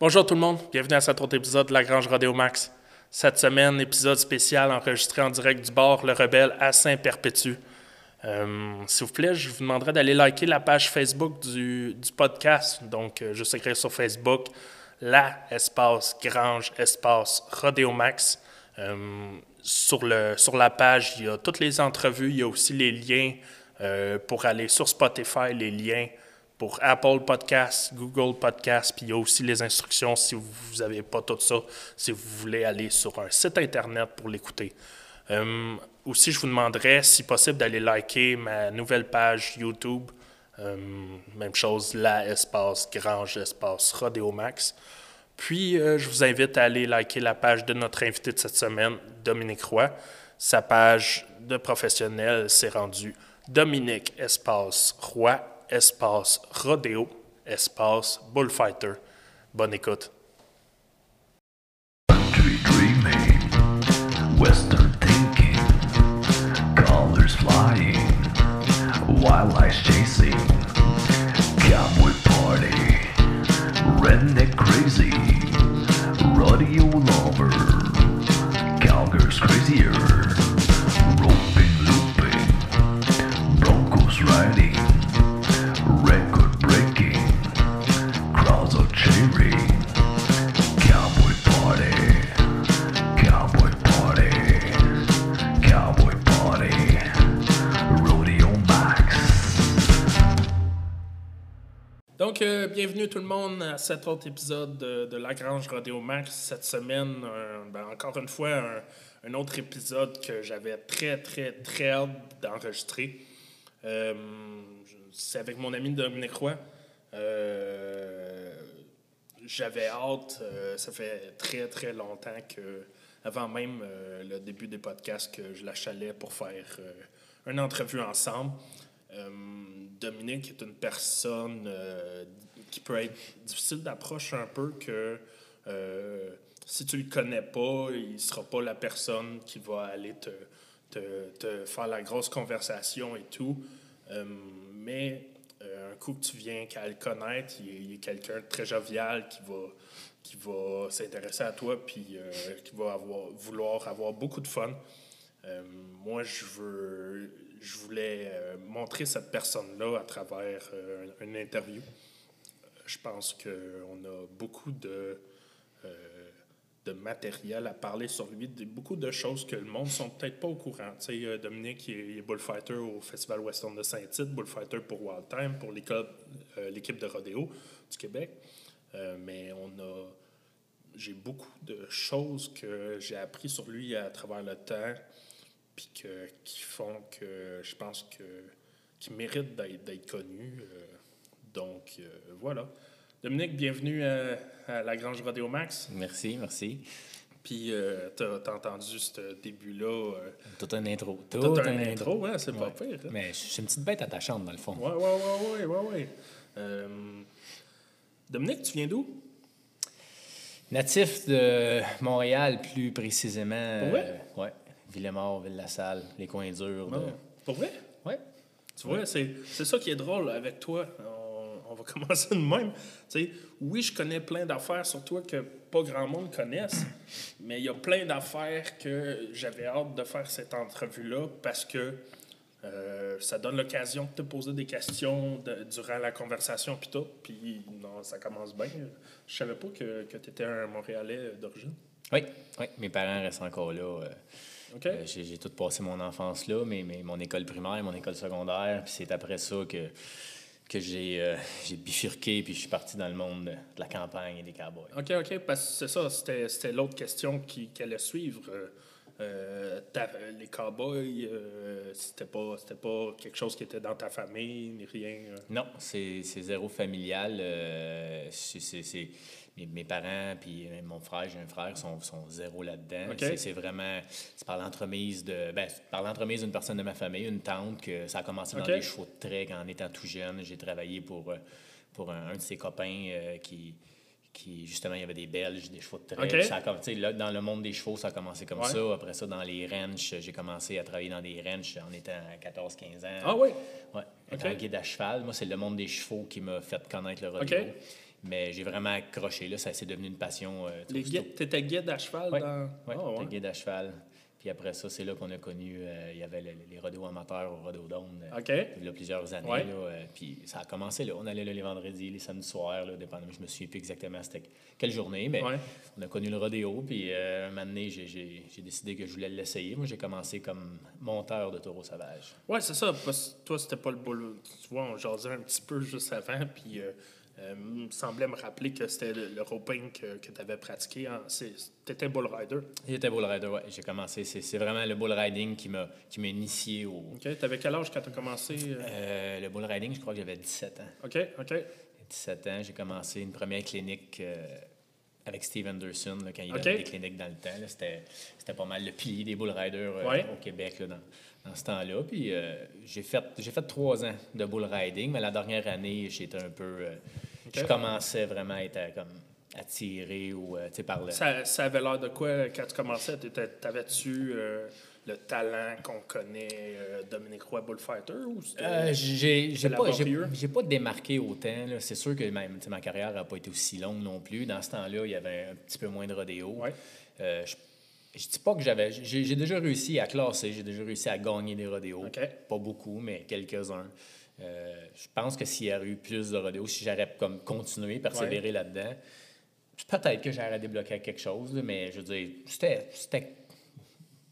Bonjour tout le monde, bienvenue à cet autre épisode de La Grange Rodeo Max. Cette semaine, épisode spécial enregistré en direct du bar Le Rebelle à Saint-Perpétue. Euh, S'il vous plaît, je vous demanderai d'aller liker la page Facebook du, podcast. Donc, euh, juste écrire sur Facebook, la espace Grange espace Rodeo Max. Euh, sur, sur la page, il y a toutes les entrevues, il y a aussi les liens euh, pour aller sur Spotify, les liens pour Apple Podcasts, Google Podcasts, puis il y a aussi les instructions si vous n'avez pas tout ça, si vous voulez aller sur un site Internet pour l'écouter. Euh, aussi, je vous demanderais, si possible, d'aller liker ma nouvelle page YouTube. Euh, même chose, la espace Grange espace Rodeo Max. Puis, euh, je vous invite à aller liker la page de notre invité de cette semaine, Dominique Roy. Sa page de professionnel s'est rendue Dominique espace Roy espace Rodeo espace Bullfighter. Bonne écoute. Country dreaming, western thinking, colors flying, wildlife chasing, cowboy party, redneck crazy, rodeo lover, cowgirls crazier, Donc, euh, bienvenue tout le monde à cet autre épisode de, de La Grange Rodeo Max. Cette semaine, euh, ben, encore une fois, un, autre épisode que j'avais très, très, très hâte d'enregistrer. Euh, C'est avec mon ami Dominique Roy. J'avais hâte, ça fait très, très longtemps que, avant même le début des podcasts, que je l'achalais pour faire une entrevue ensemble. Dominique est une personne euh, qui peut être difficile d'approche un peu que euh, si tu le connais pas, il sera pas la personne qui va aller te, faire la grosse conversation et tout. Euh, mais un coup que tu viens qu'à le connaître, il est, quelqu'un de très jovial qui va, s'intéresser à toi puis qui va avoir, vouloir avoir beaucoup de fun. Moi, je veux, je voulais euh, montrer cette personne-là à travers euh, une interview. Je pense qu'on a beaucoup de, euh, de matériel à parler sur lui, beaucoup de choses que le monde ne sont peut-être pas au courant. Tu sais, Dominique, il est, bullfighter au Festival Western de Saint-Tite, bullfighter pour Wild Time, pour l'équipe de rodéo du Québec. Mais on a j'ai beaucoup de choses que j'ai appris sur lui à travers le temps, puis que, qui font que je pense que qu'il mérite d'être, d'être connu. euh, donc euh, voilà. Dominique, bienvenue à, à la Grange Rodeo Max. Merci, merci. Puis euh, t'as, t'as entendu ce début-là. euh, Tout un intro. Tout, Tout un un intro, hein, c'est pas Ouais. pire, hein. Mais je suis une petite bête attachante, dans le fond. ouais, ouais, ouais, ouais, ouais, ouais. Euh, Dominique, tu viens d'où? Natif de Montréal, plus précisément. Euh, ouais. Villemort, Ville-la-Salle, les coins durs. de-. Pour vrai? Ouais. Tu vois, c'est c'est ça qui est drôle avec toi. On, on va commencer de même. Oui, je connais plein d'affaires sur toi que pas grand monde connaisse, mais il y a plein d'affaires que j'avais hâte de faire cette entrevue-là parce que euh, ça donne l'occasion de te poser des questions de- durant la conversation puis tout. Puis non, ça commence bien. Je savais pas que, que tu étais un Montréalais d'origine. Oui, oui. Mes parents restent encore là. euh, OK? euh, j'ai, tout passé mon enfance là, mais, mais mon école primaire, mon école secondaire. Puis c'est après ça que, que j'ai, euh, bifurqué, puis je suis parti dans le monde de la campagne et des cowboys. OK, OK, parce que c'est ça, c'était, c'était l'autre question qui, qui allait suivre. Euh, euh, les cowboys, euh, c'était, pas, c'était pas quelque chose qui était dans ta famille, ni rien. euh. Non, c'est c'est zéro familial. c'est- mes, mes parents puis euh, mon frère, j'ai un frère, sont, sont zéro là-dedans. C'est- vraiment c'est par l'entremise de ben, par l'entremise d'une personne de ma famille, une tante, que ça a commencé dans les chevaux de trek en étant tout jeune. J'ai travaillé pour, euh, pour un, un de ses copains euh, qui, qui, justement, il y avait des Belges, des chevaux de trek. OK. Ça a là, dans le monde des chevaux, ça a commencé comme Ouais. ça. Après ça, dans les ranchs, j'ai commencé à travailler dans des ranchs en étant à 14-15 ans. Ah oui? Ouais, OK. étant guide à cheval. Moi, c'est le monde des chevaux qui m'a fait connaître le rodeo. Mais j'ai vraiment accroché. Là, ça s'est devenu une passion. euh, Les guides, t'étais guide à cheval Ouais, dans. Ouais, Ah, j'étais guide à cheval. Puis après ça, c'est là qu'on a connu, euh, il y avait le- les rodéos amateurs au Rodéodome. euh, OK. il y a plusieurs années. Ouais. Là, euh, puis ça a commencé là. On allait là les vendredis, les samedis soirs, là, dépendamment. Je me souviens plus exactement c'était quelle journée, mais Ouais. on a connu le rodéo. Puis un moment donné, j'ai décidé que je voulais l'essayer. Moi, j'ai commencé comme monteur de taureaux sauvages. Ouais, c'est ça. Parce que toi, c'était pas le boulot. Tu vois, on jasait un petit peu juste avant, puis euh, euh, il me semblait me rappeler que c'était le, le roping que, que tu avais pratiqué. En, t'étais bull rider. J'étais bull rider, ouais. J'ai commencé. C'est vraiment le bull riding qui m'a qui m'a initié au. OK. T'avais quel âge quand t'as commencé? euh? Euh, le bull riding, je crois que j'avais 17 ans. OK, OK. 17 ans, j'ai commencé une première clinique avec Steve Anderson là, quand il OK. donnait des cliniques dans le temps. C'était, c'était pas mal le pilier des bull riders euh, Ouais. au Québec là, dans, dans ce temps-là. Puis euh, j'ai, fait, j'ai fait trois ans de bull riding, mais la dernière année, j'étais un peu. euh, Je commençais vraiment à être euh, comme attiré ou, euh, par le. Ça, ça avait l'air de quoi quand tu commençais? T'avais-tu euh, le talent qu'on connaît euh, Dominique Roy Bullfighter? Ou Euh, j'ai, pas, j'ai, démarqué autant. C'est sûr que même, ma carrière n'a pas été aussi longue non plus. Dans ce temps-là, il y avait un petit peu moins de rodéo. Ouais. Je, je dis pas que j'avais. J'ai, déjà réussi à classer, j'ai déjà réussi à gagner des rodéos. Pas beaucoup, mais quelques-uns. Euh, je pense que s'il y avait eu plus de rodéos, si j'aurais comme continué, persévéré là-dedans, peut-être que j'aurais débloqué quelque chose, mais je veux dire, c'était. c'était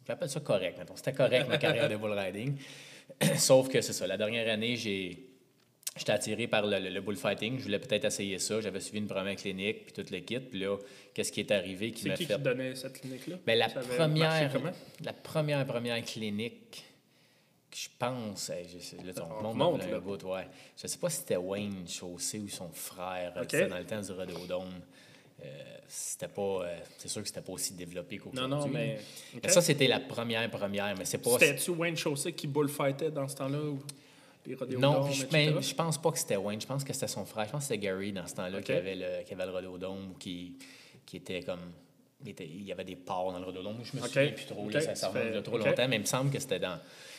J'appelle ça correct, mettons. C'était correct, ma carrière de bull riding. Sauf que c'est ça. La dernière année, j'ai. J'étais attiré par le, le- le bullfighting. Je voulais peut-être essayer ça. J'avais suivi une première clinique, puis tout le kit. Puis là, qu'est-ce qui est arrivé qui C'est m'a qui fait. qui donnait cette clinique-là? Ben, la Ça première, la première, première clinique, que je pense, hey, je sais- là, On un là. bout, ouais. Je sais pas si c'était Wayne Chaussé ou son frère, c'était dans le temps du Rodéodome. Euh, c'était pas, euh, c'est sûr que c'était pas aussi développé Non, qu'aujourd'hui. non, mais. Mais OK. ça, c'était la première, première, mais c'est pas... C'était-tu Wayne Chaussé qui bullfightait dans ce temps-là? ou Non, je, mais je pense pas que c'était Wayne. Je pense que c'était son frère. Je pense que c'était Gary dans ce temps-là qui, avait le, qui avait le ou qui, qui était comme. Il, y avait des ports dans le Rodéodome. Je me souviens plus trop. là, ça ça fait- de trop longtemps, mais il me semble que c'était dans.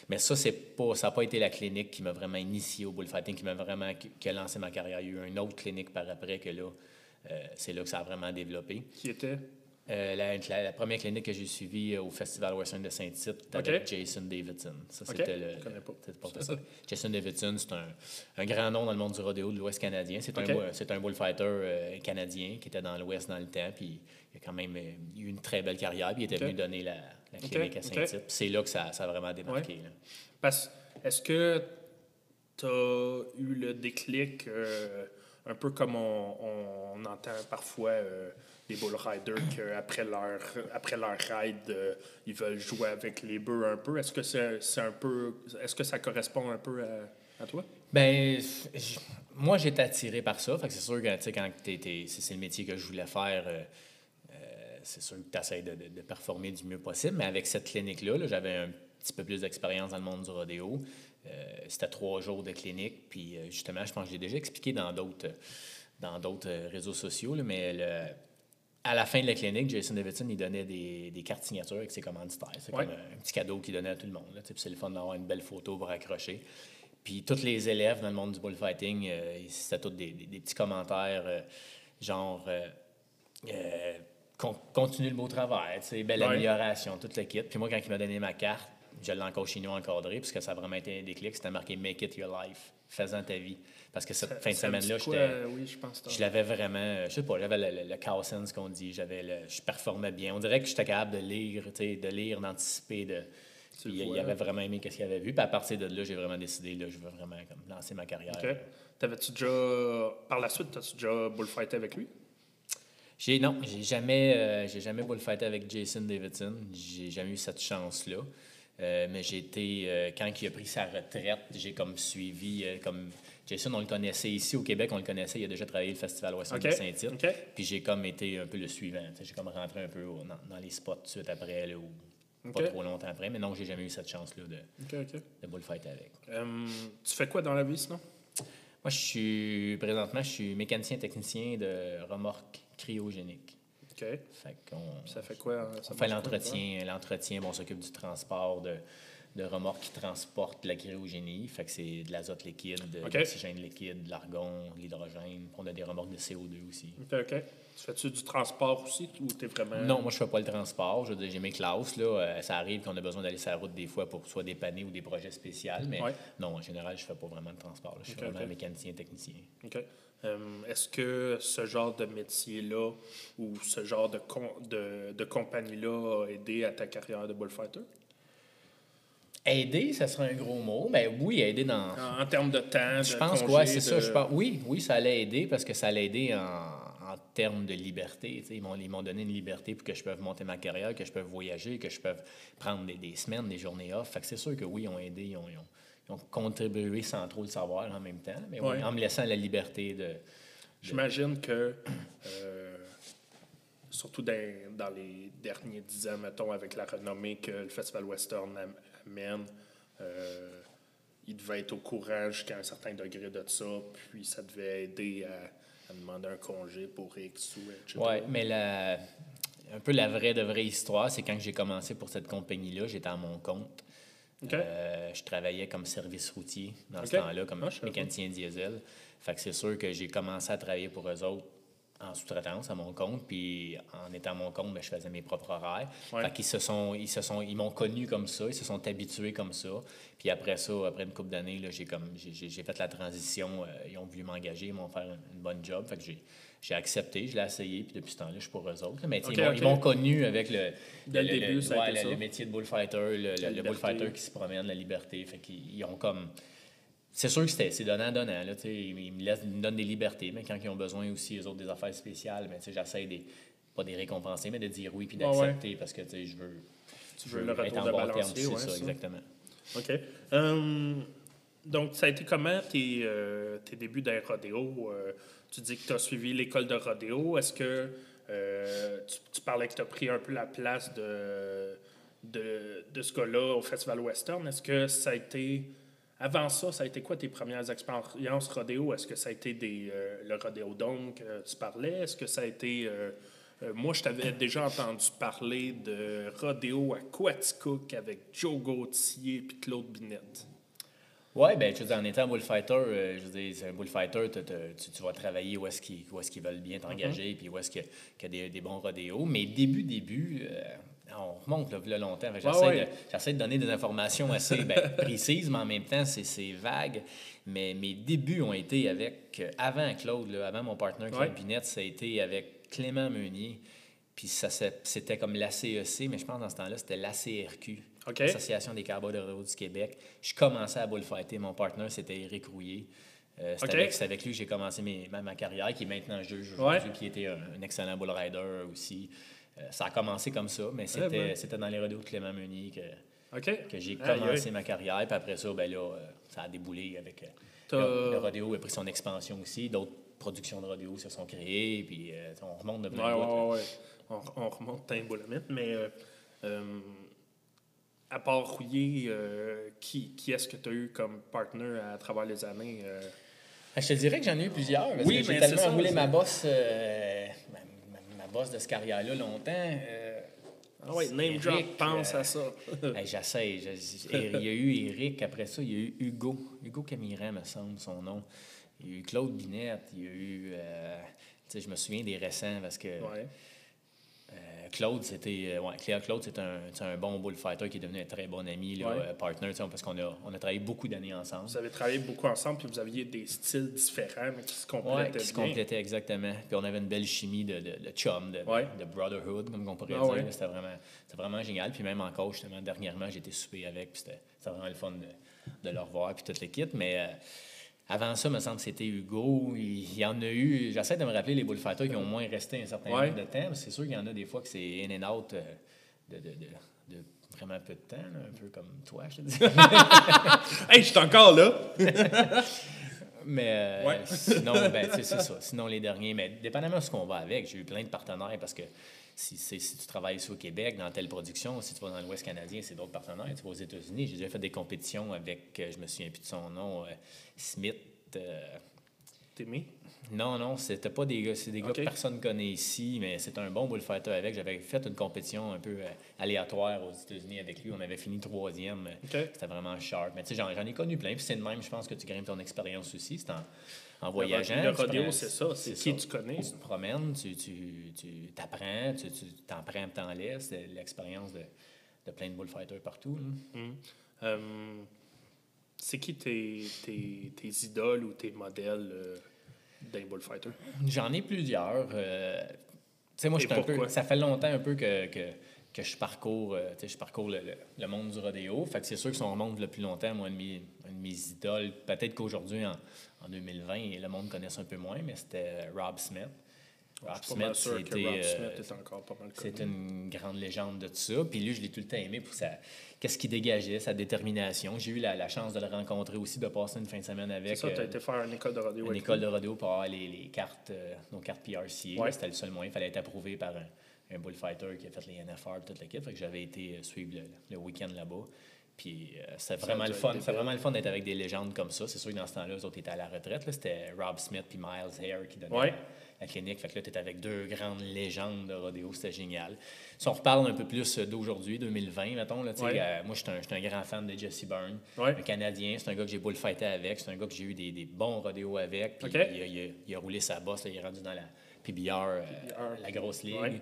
Mais ça, c'est pas, ça n'a pas été la clinique qui m'a vraiment initié au bullfighting, qui m'a vraiment qui, a lancé ma carrière. Il y a eu une autre clinique par après que là, euh, c'est là que ça a vraiment développé. Qui était? Euh, la, la- la première clinique que j'ai suivie au Festival Western de Saint-Tite avec Jason Davidson. Ça, c'était le. Je connais pas. c'était pas ça. Jason Davidson, c'est un, un grand nom dans le monde du rodéo de l'Ouest canadien. C'est un, un bullfighter euh, canadien qui était dans l'Ouest dans le temps. Puis il a quand même euh, eu une très belle carrière. Puis il était venu donner la, la clinique à. Saint-Tite. C'est là que ça, ça a vraiment démarqué. Parce est-ce que tu as eu le déclic, euh, un peu comme on, on entend parfois euh, les bull riders qu'après leur, après leur ride, euh, ils veulent jouer avec les bœufs un peu? Est-ce que c'est c'est un peu. Est-ce que ça correspond un peu à, à toi? Ben, moi, j'étais attiré par ça. Fait que c'est sûr que, quand t'es- t'es- c'est c'est le métier que je voulais faire, c'est sûr que tu essaies de, de- de performer du mieux possible. Mais avec cette clinique-là, là, j'avais un petit peu plus d'expérience dans le monde du rodéo. Euh, C'était trois jours de clinique. Puis, euh, justement, je pense que j'ai déjà expliqué dans d'autres dans d'autres euh, réseaux sociaux, là, mais le- à la fin de la clinique, Jason Davidson, il donnait des, des cartes signatures avec ses commanditaires. C'est Ouais. comme un, un petit cadeau qu'il donnait à tout le monde. C'est le fun d'avoir une belle photo pour accrocher. Puis tous les élèves dans le monde du bullfighting, euh, c'était tous des, des- des petits commentaires euh, genre euh, con- continue le beau travail, tu sais, belle Ouais. amélioration, toute le kit. Puis moi, quand il m'a donné ma carte, je l'ai encore chez nous encadré, puisque ça a vraiment été un déclic. C'était marqué Make it your life, faisant ta vie. Parce que cette fin de semaine-là, quoi, j'étais. Oui, je pense. que Je l'avais vraiment, je sais pas, j'avais le, le, le cow sense qu'on dit, j'avais le, je performais bien. On dirait que j'étais capable de lire, tu sais, de lire, d'anticiper, de. Puis, il, avait vraiment aimé ce qu'il avait vu. Puis à partir de là, j'ai vraiment décidé, là, je veux vraiment comme, lancer ma carrière. OK. T'avais-tu déjà. Par la suite, as-tu déjà bullfighté avec lui? J'ai non, j'ai jamais, euh, j'ai jamais bullfighté avec Jason Davidson. J'ai jamais eu cette chance-là. Euh, mais j'ai été, euh, quand il a pris sa retraite, j'ai comme suivi, euh, comme Jason, on le connaissait ici au Québec, on le connaissait, il a déjà travaillé le Festival Western OK. de Saint-Tite. Puis j'ai comme été un peu le suivant. J'ai comme rentré un peu au- dans, dans les spots tout de suite après, là, ou pas trop longtemps après. Mais non, j'ai jamais eu cette chance-là de, de bullfighter avec. Tu fais quoi dans la vie sinon? Moi, je suis, présentement, je suis mécanicien technicien de remorque cryogénique. OK. Fait qu'on... Ça fait quoi? hein? Ça On fait l'entretien, l'entretien, bon, on s'occupe du transport de, de remorques qui transportent la cryogénie. Fait que c'est de l'azote liquide, de OK. l'oxygène liquide, de l'argon, de l'hydrogène. On a des remorques de CO2 aussi. OK, OK. Tu fais-tu du transport aussi ou t'es vraiment. Non, moi, je fais pas le transport. Je J'ai mes classes. Là. Euh, ça arrive qu'on a besoin d'aller sur la route des fois pour soit dépanner ou des projets spéciaux. Mais Ouais. non, en général, je fais pas vraiment de transport. là. Je suis Ok, vraiment ok. mécanicien, technicien. OK. Euh, Est-ce que ce genre de métier-là ou ce genre de, com- de, de compagnie-là a aidé à ta carrière de bullfighter? Aider, ça serait un gros mot. Mais oui, aider dans. En, en termes de temps, Je de pense que congé, ouais, c'est ça. Je pense, oui, oui, ça allait aider parce que ça allait aider en, en termes de liberté. tu sais. Ils m'ont, ils m'ont donné une liberté pour que je puisse monter ma carrière, que je puisse voyager, que je puisse prendre des, des semaines, des journées off. Fait que c'est sûr que oui, ils ont aidé, ils ont, ils ont- ils ont contribué sans trop le savoir en même temps. Mais oui, en me laissant la liberté de. J'imagine que, euh, surtout dans, dans les derniers dix ans, mettons, avec la renommée que le Festival Western am- amène, euh, il devait être au courant jusqu'à un certain degré de ça, puis ça devait aider à, à demander un congé pour X ou etc. Oui, mais la, un peu la vraie de vraie histoire, c'est quand j'ai commencé pour cette compagnie-là, j'étais à mon compte. Euh, je travaillais comme service routier dans ce temps-là, comme Ah, mécanicien diesel. Fait que c'est sûr que j'ai commencé à travailler pour eux autres en sous-traitance à mon compte, puis en étant à mon compte, ben, je faisais mes propres horaires. Ouais. Fait qu'ils se sont, ils se sont, ils m'ont connu comme ça, ils se sont habitués comme ça. Puis après ça, après une couple d'années, là, j'ai comme, j'ai, fait la transition. euh, ils ont voulu m'engager, ils m'ont fait une, bonne job. Fait que j'ai, j'ai accepté, je l'ai essayé, puis depuis ce temps-là, je suis pour eux autres. Mais ils, m'ont, connu avec le, Dès le début, ça ouais, le- le métier de bullfighter, le, bullfighter qui se promène, la liberté. Fait qu'ils ils ont comme. C'est sûr que c'était, c'est donnant-donnant. Là, tu sais, ils, me laissent, ils me donnent des libertés, mais quand ils ont besoin aussi, eux autres, des affaires spéciales, ben, j'essaie de, pas de les récompenser, mais de dire oui puis ouais. d'accepter parce que je veux, Tu je veux veux le être retour en de bon terme. balancier, C'est ouais, ça, ça. exactement. OK. Euh, donc, ça a été comment tes, euh, tes débuts d'un rodéo? Euh, tu dis que tu as suivi l'école de rodéo. Est-ce que euh, tu, tu parlais que tu as pris un peu la place de, de, de ce gars-là au Festival Western? Est-ce que ça a été. Avant ça, ça a été quoi tes premières expériences rodéo? Est-ce que ça a été des, euh, le rodéo donc que tu parlais? Est-ce que ça a été. euh, euh, moi, je t'avais déjà entendu parler de rodéo à Quaticook avec Joe Gauthier et Claude Binette. Oui, ben, je veux dire, en étant bullfighter, euh, je veux dire, c'est un bullfighter, tu, tu vas travailler où est-ce qu'ils veulent bien t'engager, puis où est-ce qu'il y a- qu'il y a des, des bons rodéos. Mais début, début, euh, on remonte là, là longtemps. J'essaie Ouais, ouais. de, de donner des informations assez ben, précises, mais en même temps, c'est, vague. Mais mes débuts ont été avec, euh, avant Claude, là, avant mon partenaire Claude Ouais. Binette, ça a été avec Clément Meunier. Puis ça, c'était comme l'ACEC, mais je pense dans ce temps-là, c'était l'ACRQ. OK. L'Association des cowboys de du Québec. Je commençais à bullfighter. Mon partenaire, c'était Éric Rouillé. Euh, c'est, OK. avec, avec lui que j'ai commencé mes- ma, ma carrière, qui est maintenant juge aujourd'hui, qui était un, un excellent bull rider aussi. Euh, ça a commencé comme ça, mais c'était, ben. c'était dans les rodéos de Clément Meunier que, j'ai commencé ma carrière. Puis après ça, ben là, euh, ça a déboulé avec... euh, le, le rodéo a pris son expansion aussi. D'autres productions de rodéo se sont créées. Puis euh, on remonte de plein Ouais, de ouais, ouais. On, on remonte un boulomètre, mais euh, euh, à part Rouillé, qui, qui est-ce que tu as eu comme partner à travers les années? Ah, Je te dirais que j'en ai eu plusieurs. Parce Oui, que j'ai tellement roulé ma bosse, euh, bosse de ce carrière-là longtemps. euh, Ah ouais, name drop, pense euh, à ça. hey, J'essaie. je- je- Il y a eu Eric, après ça, il y a eu Hugo. Hugo Camiran, me semble, son nom. Il y a eu Claude Binette. Il y a eu. euh, tu sais, je me souviens des récents parce que Ouais. Claude, c'était. euh, ouais, Claire Claude, c'est un, un bon bullfighter qui est devenu un très bon ami, là, Ouais. euh, partner, parce qu'on a, on a travaillé beaucoup d'années ensemble. Vous avez travaillé beaucoup ensemble, puis vous aviez des styles différents, mais qui se complétaient qui se complétaient exactement. Puis on avait une belle chimie de, de, de chum, de, brotherhood, comme on pourrait Ah dire. C'était vraiment, vraiment génial. Puis même encore, justement, dernièrement, j'ai été souper avec, puis c'était, c'était vraiment le fun de, de le revoir, puis toute l'équipe. Mais euh, avant ça, me semble que c'était Hugo. Il, il y en a eu, j'essaie de me rappeler les bullfighters qui ont moins resté un certain Ouais. nombre de temps. C'est sûr qu'il y en a des fois que c'est in and out euh, de, de, de, de vraiment peu de temps, là, un peu comme toi, je te dis. Hey, je suis encore là! Mais euh, Ouais. sinon, ben, c'est ça. Sinon, les derniers, mais dépendamment de ce qu'on va avec, j'ai eu plein de partenaires parce que si, tu travailles ici au Québec, dans telle production, si tu vas dans l'Ouest canadien, c'est d'autres partenaires. Tu vas aux États-Unis, j'ai déjà fait des compétitions avec, euh, je me souviens plus de son nom, euh, Smith. euh, Chicoutimi? Non, non, c'était pas des gars, c'est des gars que personne connaît ici, mais c'est un bon bullfighter avec. J'avais fait une compétition un peu euh, aléatoire aux États-Unis avec lui. On avait fini troisième. C'était vraiment sharp. Mais tu sais, j'en, ai connu plein. Puis c'est de même, je pense que tu grimpes ton expérience aussi. C'est en, en voyageant. Le rodéo, c'est ça. C'est qui tu connais. Tu te promènes, tu, tu, tu t'apprends, tu, tu t'en prends, t'en laisses. C'est l'expérience de, de plein de bullfighters partout. là. Euh, c'est qui tes, tes, tes idoles ou tes modèles euh, d'un bullfighter? J'en ai plusieurs. euh, tu sais, moi, je un peu. Ça fait longtemps un peu que, que, que je parcours, euh, je parcours le, le- le monde du rodéo. Fait que c'est sûr que si on remonte le plus longtemps, moi, un de mes, un de mes idoles, peut-être qu'aujourd'hui, en, en 2020, le monde connaisse un peu moins, mais c'était Rob Smith. Rob Je suis pas mal sûr que c'était, Rob euh, Smith est encore pas mal c'est une grande légende de tout ça. Puis lui, je l'ai tout le temps aimé pour sa, qu'est-ce qu'il dégageait, sa détermination. J'ai eu la, la chance de le rencontrer aussi, de passer une fin de semaine C'est avec. ça, tu as euh, été faire une école de rodéo une école lui. de rodéo pour avoir les, les cartes, euh, nos cartes PRCA. Ouais. C'était le seul moyen. Il fallait être approuvé par un, un bullfighter qui a fait les NFR, toute l'équipe. Fait que j'avais été euh, suivre le, le week-end là-bas. Puis euh, Ça vraiment le fun. vraiment le fun d'être avec des légendes comme ça. C'est sûr que dans ce temps-là, eux autres étaient à la retraite. C'était Rob Smith puis Miles Hare qui donnaient Ouais. la, la clinique. Fait que là, tu étais avec deux grandes légendes de rodéo. C'était génial. Si on reparle un peu plus d'aujourd'hui, 2020, mettons, là, Ouais. euh, moi, j'étais un, j'étais un grand fan de Jesse Byrne. Ouais. Un Canadien, c'est un gars que j'ai bullfighté avec, c'est un gars que j'ai eu des, des bons rodéos avec. Puis il, a, il a- il a roulé sa bosse, là, il est rendu dans la PBR, euh, PBR. la grosse ligue.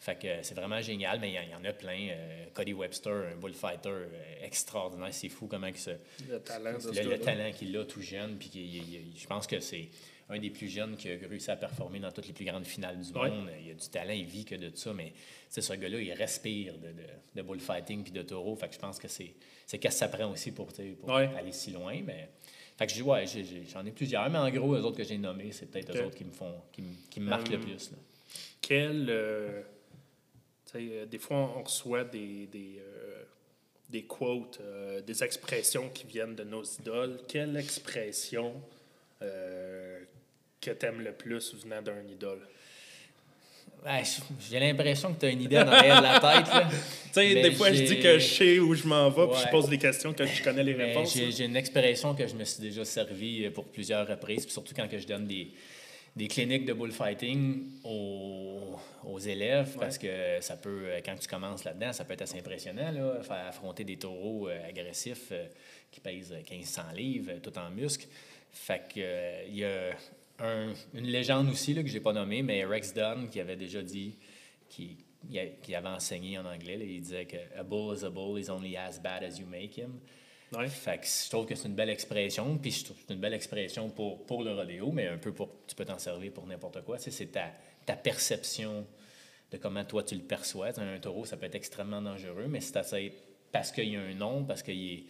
Fait que euh, c'est vraiment génial, mais il y, en- il y en a plein. Euh, Cody Webster, un bullfighter euh, extraordinaire. C'est fou comment que ce, Le talent le, le qu'il a tout jeune. Puis qu'il- il- il- je pense que c'est un des plus jeunes qui a réussi à performer dans toutes les plus grandes finales du Ouais. monde. Il a du talent, il vit que de ça, mais ce gars-là, il respire de, de, de bullfighting puis de taureau. Fait que je pense que c'est qu'est-ce que ça prend aussi pour, Ouais. aller si loin. Mais, fait que je- ouais, j'en ai plusieurs, mais en gros, les autres que j'ai nommés, c'est peut-être eux autres qui me font qui me, qui me marquent le plus. là. Quel. euh, euh, des fois, on reçoit des, des, euh, des quotes, euh, des expressions qui viennent de nos idoles. Quelle expression euh, que tu aimes le plus venant d'un idole? Ouais, j'ai l'impression que tu as une idée en arrière de la tête. Tu sais, des fois, je dis que je sais où je m'en vais, puis je pose des questions que je connais les réponses. J'ai une expression que je me suis déjà servi pour plusieurs reprises, puis surtout quand que je donne des, des cliniques de bullfighting aux, aux élèves, parce que ça peut, euh, quand tu commences là-dedans, ça peut être assez impressionnant, là, faire affronter des taureaux euh, agressifs euh, qui pèsent 1500 livres, tout en muscles. Fait que, il y a un- une légende aussi là, que j'ai pas nommée, mais Rex Dunn qui avait déjà dit, qui, qui avait enseigné en anglais, là, il disait que A bull is a bull, is only as bad as you make him. Fait que je trouve que c'est une belle expression, puis je trouve que c'est une belle expression pour, pour le rodéo, mais un peu pour. Tu peux t'en servir pour n'importe quoi. Tu c'est ta, ta perception de comment toi tu le perçois. Tu Un taureau, ça peut être extrêmement dangereux, mais c'est assez. Parce qu'il y a un nom, parce qu'il est.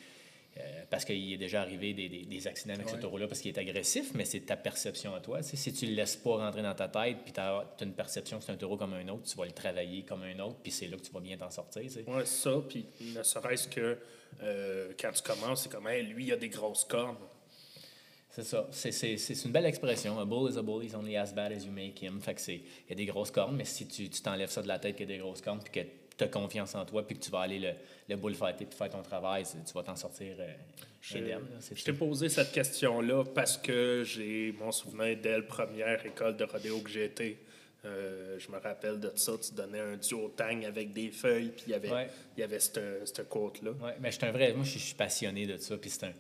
euh, parce qu'il est déjà arrivé des, des- des accidents avec ce taureau-là, parce qu'il est agressif, mais c'est ta perception à toi. Si tu ne le laisses pas rentrer dans ta tête, puis tu as, une perception que c'est un taureau comme un autre, tu vas le travailler comme un autre, puis c'est là que tu vas bien t'en sortir. Ouais, ça, puis ne serait-ce que euh, quand tu commences, c'est comme, Hey, lui, il a des grosses cornes. C'est ça. C'est, une belle expression. A bull is a bull, he's only as bad as you make him. Fait que c'est, il y a des grosses cornes, mais si tu, tu t'enlèves ça de la tête qu'il y a des grosses cornes, puis que tu as confiance en toi, puis que tu vas aller le, le bullfighter, puis faire ton travail, tu vas t'en sortir euh, Je, t'ai posé cette question-là parce que j'ai mon souvenir dès la première école de rodéo que j'ai été. Euh, je me rappelle de ça. Tu donnais un duotang avec des feuilles, puis il y avait, Ouais. il y avait cette, quote-là. Ouais, mais je suis un vrai. Moi, je suis- passionné de ça. Puis un.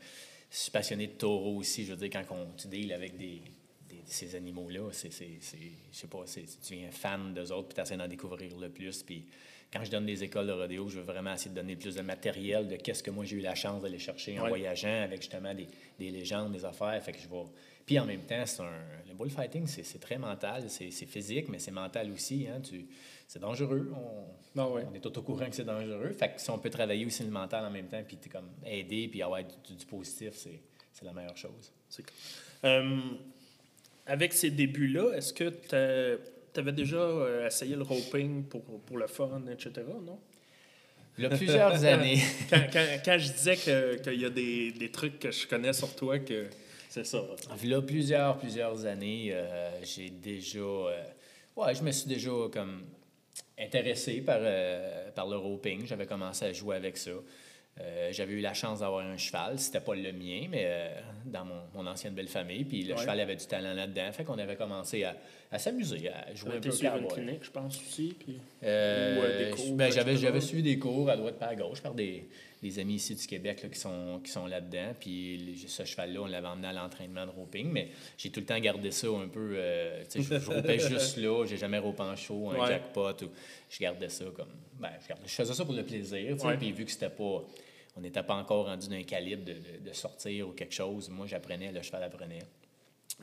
Je suis passionné de taureau aussi. Je veux dire, quand on, tu deals avec des, des- ces animaux-là, c'est. je sais pas, tu deviens fan d'eux autres, puis tu essaies d'en découvrir le plus. Puis quand je donne des écoles de rodéo, je veux vraiment essayer de donner plus de matériel de qu'est-ce que moi j'ai eu la chance d'aller chercher en Ouais. voyageant avec justement des, des légendes, des affaires. Fait que je vais. Puis en même temps, c'est un, le bullfighting, c'est, très mental, c'est, physique, mais c'est mental aussi. Hein? Tu, c'est dangereux. On, Ah ouais. on est tout au courant que c'est dangereux. Fait que si on peut travailler aussi le mental en même temps, puis t'es comme aider, puis avoir du, du positif, c'est, c'est la meilleure chose. C'est cool. Euh, avec ces débuts-là, est-ce que tu avais déjà euh, essayé le roping pour, pour le fun, etc., non? Il y a plusieurs années. Quand, quand- quand je disais que- qu'il y a des, des trucs que je connais sur toi, que c'est ça. Il y a plusieurs, plusieurs années, euh, j'ai déjà. euh, ouais, je me suis déjà comme intéressé par, par le roping. J'avais commencé à jouer avec ça. Euh, j'avais eu la chance d'avoir un cheval. C'était pas le mien, mais euh, dans mon, mon ancienne belle famille. Puis le Ouais. cheval avait du talent là-dedans. Fait qu'on avait commencé à, à s'amuser, à jouer un peu une cowboy. clinique, je pense aussi. Puis... Euh, ben, j'avais, j'avais suivi des cours à droite pas à gauche par des, des amis ici du Québec là, qui, sont, qui sont là-dedans. Puis les- ce cheval-là, on l'avait emmené à l'entraînement de roping, mais j'ai tout le temps gardé ça un peu. euh, je, je ropais juste là, j'ai jamais ropé en show, un Ouais. jackpot. Ou, je gardais ça comme. Ben, je, gardais- je faisais ça pour le plaisir. Puis vu que c'était pas. On n'était pas encore rendu d'un calibre de, de- de sortir ou quelque chose, moi j'apprenais, le cheval apprenait.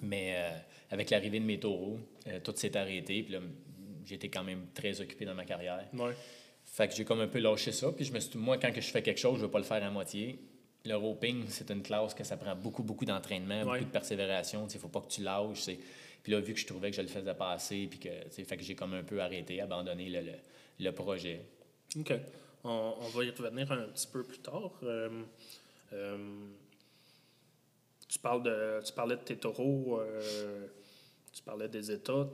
Mais euh, avec l'arrivée de mes taureaux, euh, tout s'est arrêté. Puis là, j'étais quand même très occupé dans ma carrière. Ouais. Fait que j'ai comme un peu lâché ça. Puis je me suis moi, quand que je fais quelque chose, je ne veux pas le faire à moitié. Le roping, c'est une classe que ça prend beaucoup, beaucoup d'entraînement, Ouais. beaucoup de persévération. Il ne faut pas que tu lâches. c'est- Puis là, vu que je trouvais que je le faisais pas assez, puis que, fait que j'ai comme un peu arrêté, abandonné le, le, le projet. OK. On, va y revenir un petit peu plus tard. Euh, euh, tu, parles de, tu parlais de tes taureaux, euh, tu parlais des états.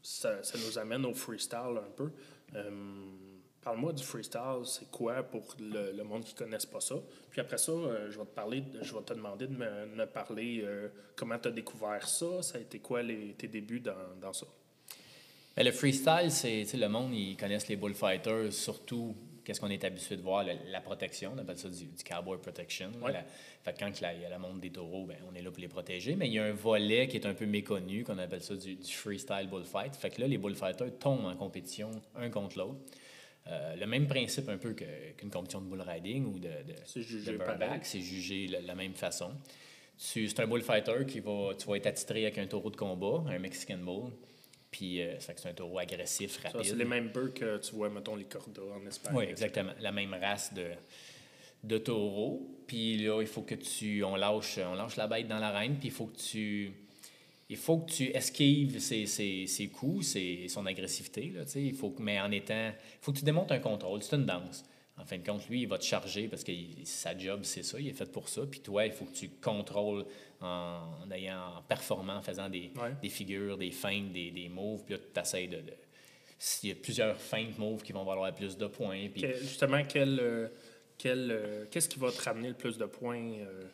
Ça, ça nous amène au freestyle un peu. Parle-moi du freestyle, c'est quoi pour le, le monde qui ne connaisse pas ça? Puis après ça, je vais te parler, je vais te demander de me, parler comment tu as découvert ça, ça a été quoi les, tes débuts dans, dans ça? Mais le freestyle, c'est, le monde, ils connaissent les bullfighters, surtout qu'est-ce qu'on est habitué de voir, la protection, on appelle ça du, du cowboy protection. là. Ouais. La- fait que quand il y a la montre des taureaux, ben, on est là pour les protéger. Mais il y a un volet qui est un peu méconnu, qu'on appelle ça du, du freestyle bullfight. Fait que là, les bullfighters tombent en compétition un contre l'autre. Euh, le même principe un peu qu'une compétition de bull riding ou de, de, C'est jugé de pareil. bareback, c'est jugé de la même façon. C'est un bullfighter qui va, tu vas être attitré avec un taureau de combat, un Mexican bull. Puis euh, c'est un taureau agressif, rapide. c'est les mêmes bœufs que tu vois, mettons, les cordas en Espagne. Oui, exactement. La même race de, de taureau. Puis là, il faut que tu. On lâche, on lâche la bête dans l'arène, puis il faut que tu. Il faut que tu esquives ses, ses, ses coups, ses- son agressivité. Là, il faut que, mais en étant. Il faut que tu démontes un contrôle. C'est une danse. En fin de compte, lui, il va te charger parce que il- sa job, c'est ça. Il est fait pour ça. Puis toi, il faut que tu contrôles en, en ayant, en performant, en faisant des, Ouais. des figures, des feintes, des, des moves. Puis là, tu essaies de. de- s'il y a plusieurs feintes moves qui vont valoir plus de points. Puis Que- justement, quel, euh, quel, euh, qu'est-ce qui va te ramener le plus de points? euh,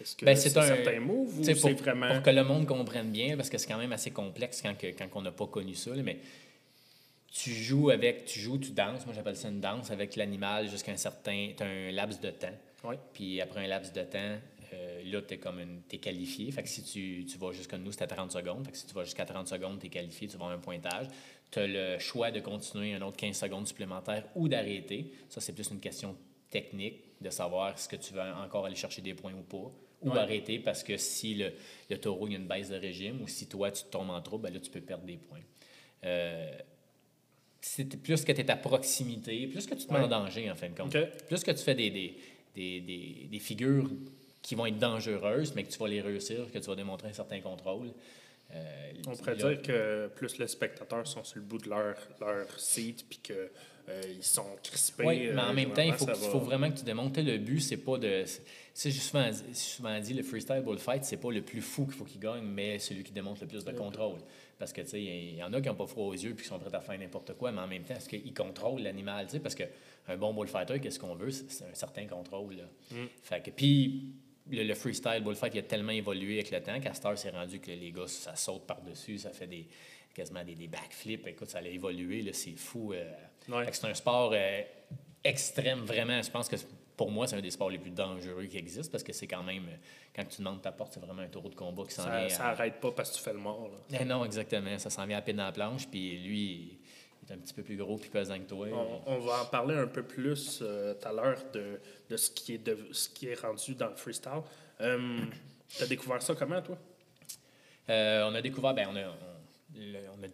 Est-ce que Ben, c'est c'est un- certains moves ou c'est pour, vraiment... pour que le monde comprenne bien, parce que c'est quand même assez complexe quand, que- quand on n'a pas connu ça, là, mais tu joues avec, tu joues, tu danses, moi j'appelle ça une danse avec l'animal jusqu'à un certain, tu un laps de temps. Ouais. Puis après un laps de temps, euh, là, tu es comme une, t'es qualifié. Fait que si tu, tu vas jusqu'à nous, c'était 30 secondes. Fait que si tu vas jusqu'à 30 secondes, tu es qualifié, tu vas avoir un pointage. Tu as le choix de continuer un autre 15 secondes supplémentaires ou d'arrêter. Ça, c'est plus une question technique de savoir est-ce que tu vas encore aller chercher des points ou pas. Ou Ouais. arrêter parce que si le, le taureau, il y a une baisse de régime ou si toi, tu tombes en trouble, ben là, tu peux perdre des points. Euh, c'est plus que tu es à proximité, plus que tu te mets Ouais. en danger, en fin de compte. Plus que tu fais des, des, des, des, des figures qui vont être dangereuses, mais que tu vas les réussir, que tu vas démontrer un certain contrôle. euh, On pourrait dire que plus les spectateurs sont sur le bout de leur, leur seat puis qu'ils ils sont crispés. Oui, mais euh, en même temps, il faut, va- vraiment que tu démontres. Le but, c'est pas de. C'est j'ai souvent dit, le freestyle bullfight, c'est pas le plus fou qu'il faut qu'il gagne, mais celui qui démontre le plus de contrôle. Parce que, tu sais, il y en a qui n'ont pas froid aux yeux puis qui sont prêts à faire n'importe quoi, mais en même temps, est-ce qu'ils contrôlent l'animal, tu sais? Parce qu'un bon bullfighter, qu'est-ce qu'on veut? C'est c'est un certain contrôle, là. Mm. Fait que, puis, le, le freestyle bullfight, il a tellement évolué avec le temps qu'à cette heure, c'est rendu que les gars, ça saute par-dessus, ça fait des quasiment des, des backflips. Écoute, ça a évolué, là, c'est fou. euh. Ouais. Fait que c'est un sport euh, extrême, vraiment. Je pense que pour moi, c'est un des sports les plus dangereux qui existent parce que c'est quand même, euh, quand tu demandes ta porte, c'est vraiment un taureau de combat qui s'en Ça, vient. ça à- arrête pas parce que tu fais le mort. là. Eh non, exactement. Ça s'en vient à peine dans la planche. Puis lui, il est un petit peu plus gros puis pesant que toi. On, on va en parler un peu plus euh, tout à l'heure de, de, ce qui est de ce qui est rendu dans le freestyle. Euh, tu as découvert ça comment, toi? Euh, on a découvert, ben, on a, on, le- on a,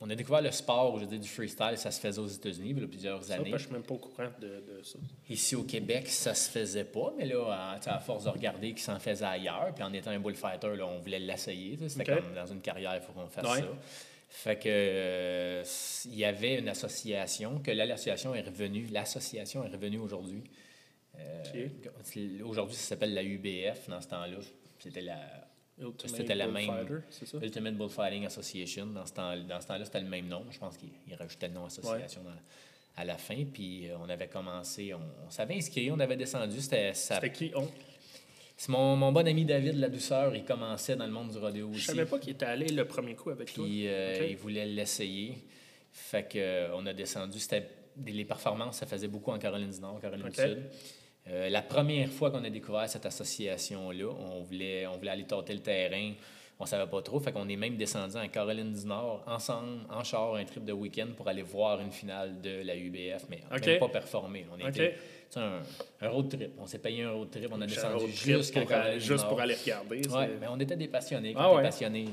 on a découvert le sport, je veux dire, du freestyle. Ça se faisait aux États-Unis il y a plusieurs Ça, années. je suis même pas au courant de, de ça. Ici au Québec, ça se faisait pas, mais là, à, force de regarder qu'ils s'en faisaient ailleurs, puis en étant un bullfighter, là, on voulait l'essayer. C'était comme dans une carrière, il faut qu'on fasse Ouais. ça. Fait que euh, il y avait une association, que là, l'association est revenue. L'association est revenue aujourd'hui. Euh, Aujourd'hui, ça s'appelle la UBF. Dans ce temps-là, c'était la C'était la même. Ultimate Bullfighting Association. Dans ce temps- dans ce temps-là, c'était le même nom. Je pense qu'il il rajoutait le nom association dans- à la fin. Puis euh, on avait commencé, on, on s'avait inscrit, on avait descendu. C'était ça- C'était qui? On... c'est mon, mon bon ami David La Douceur, il commençait dans le monde du rodéo Je aussi. savais pas qu'il était allé le premier coup avec toi. Puis euh, Ok. il voulait l'essayer. Fait que, euh, on a descendu. C'était les performances, ça faisait beaucoup en Caroline du Nord, Caroline du Sud. Euh, la première fois qu'on a découvert cette association-là, on voulait, on voulait aller tâter le terrain. On savait pas trop. Fait qu'on est même descendu en Caroline du Nord, ensemble, en char, un trip de week-end pour aller voir une finale de la UBF, mais on n'a même pas performé. On a Ok. été- c'est un, un road trip. On s'est payé un road trip. On a descendu Caroline juste pour aller regarder. Ouais, mais on était des passionnés. Ah Quand t'es ouais. passionné.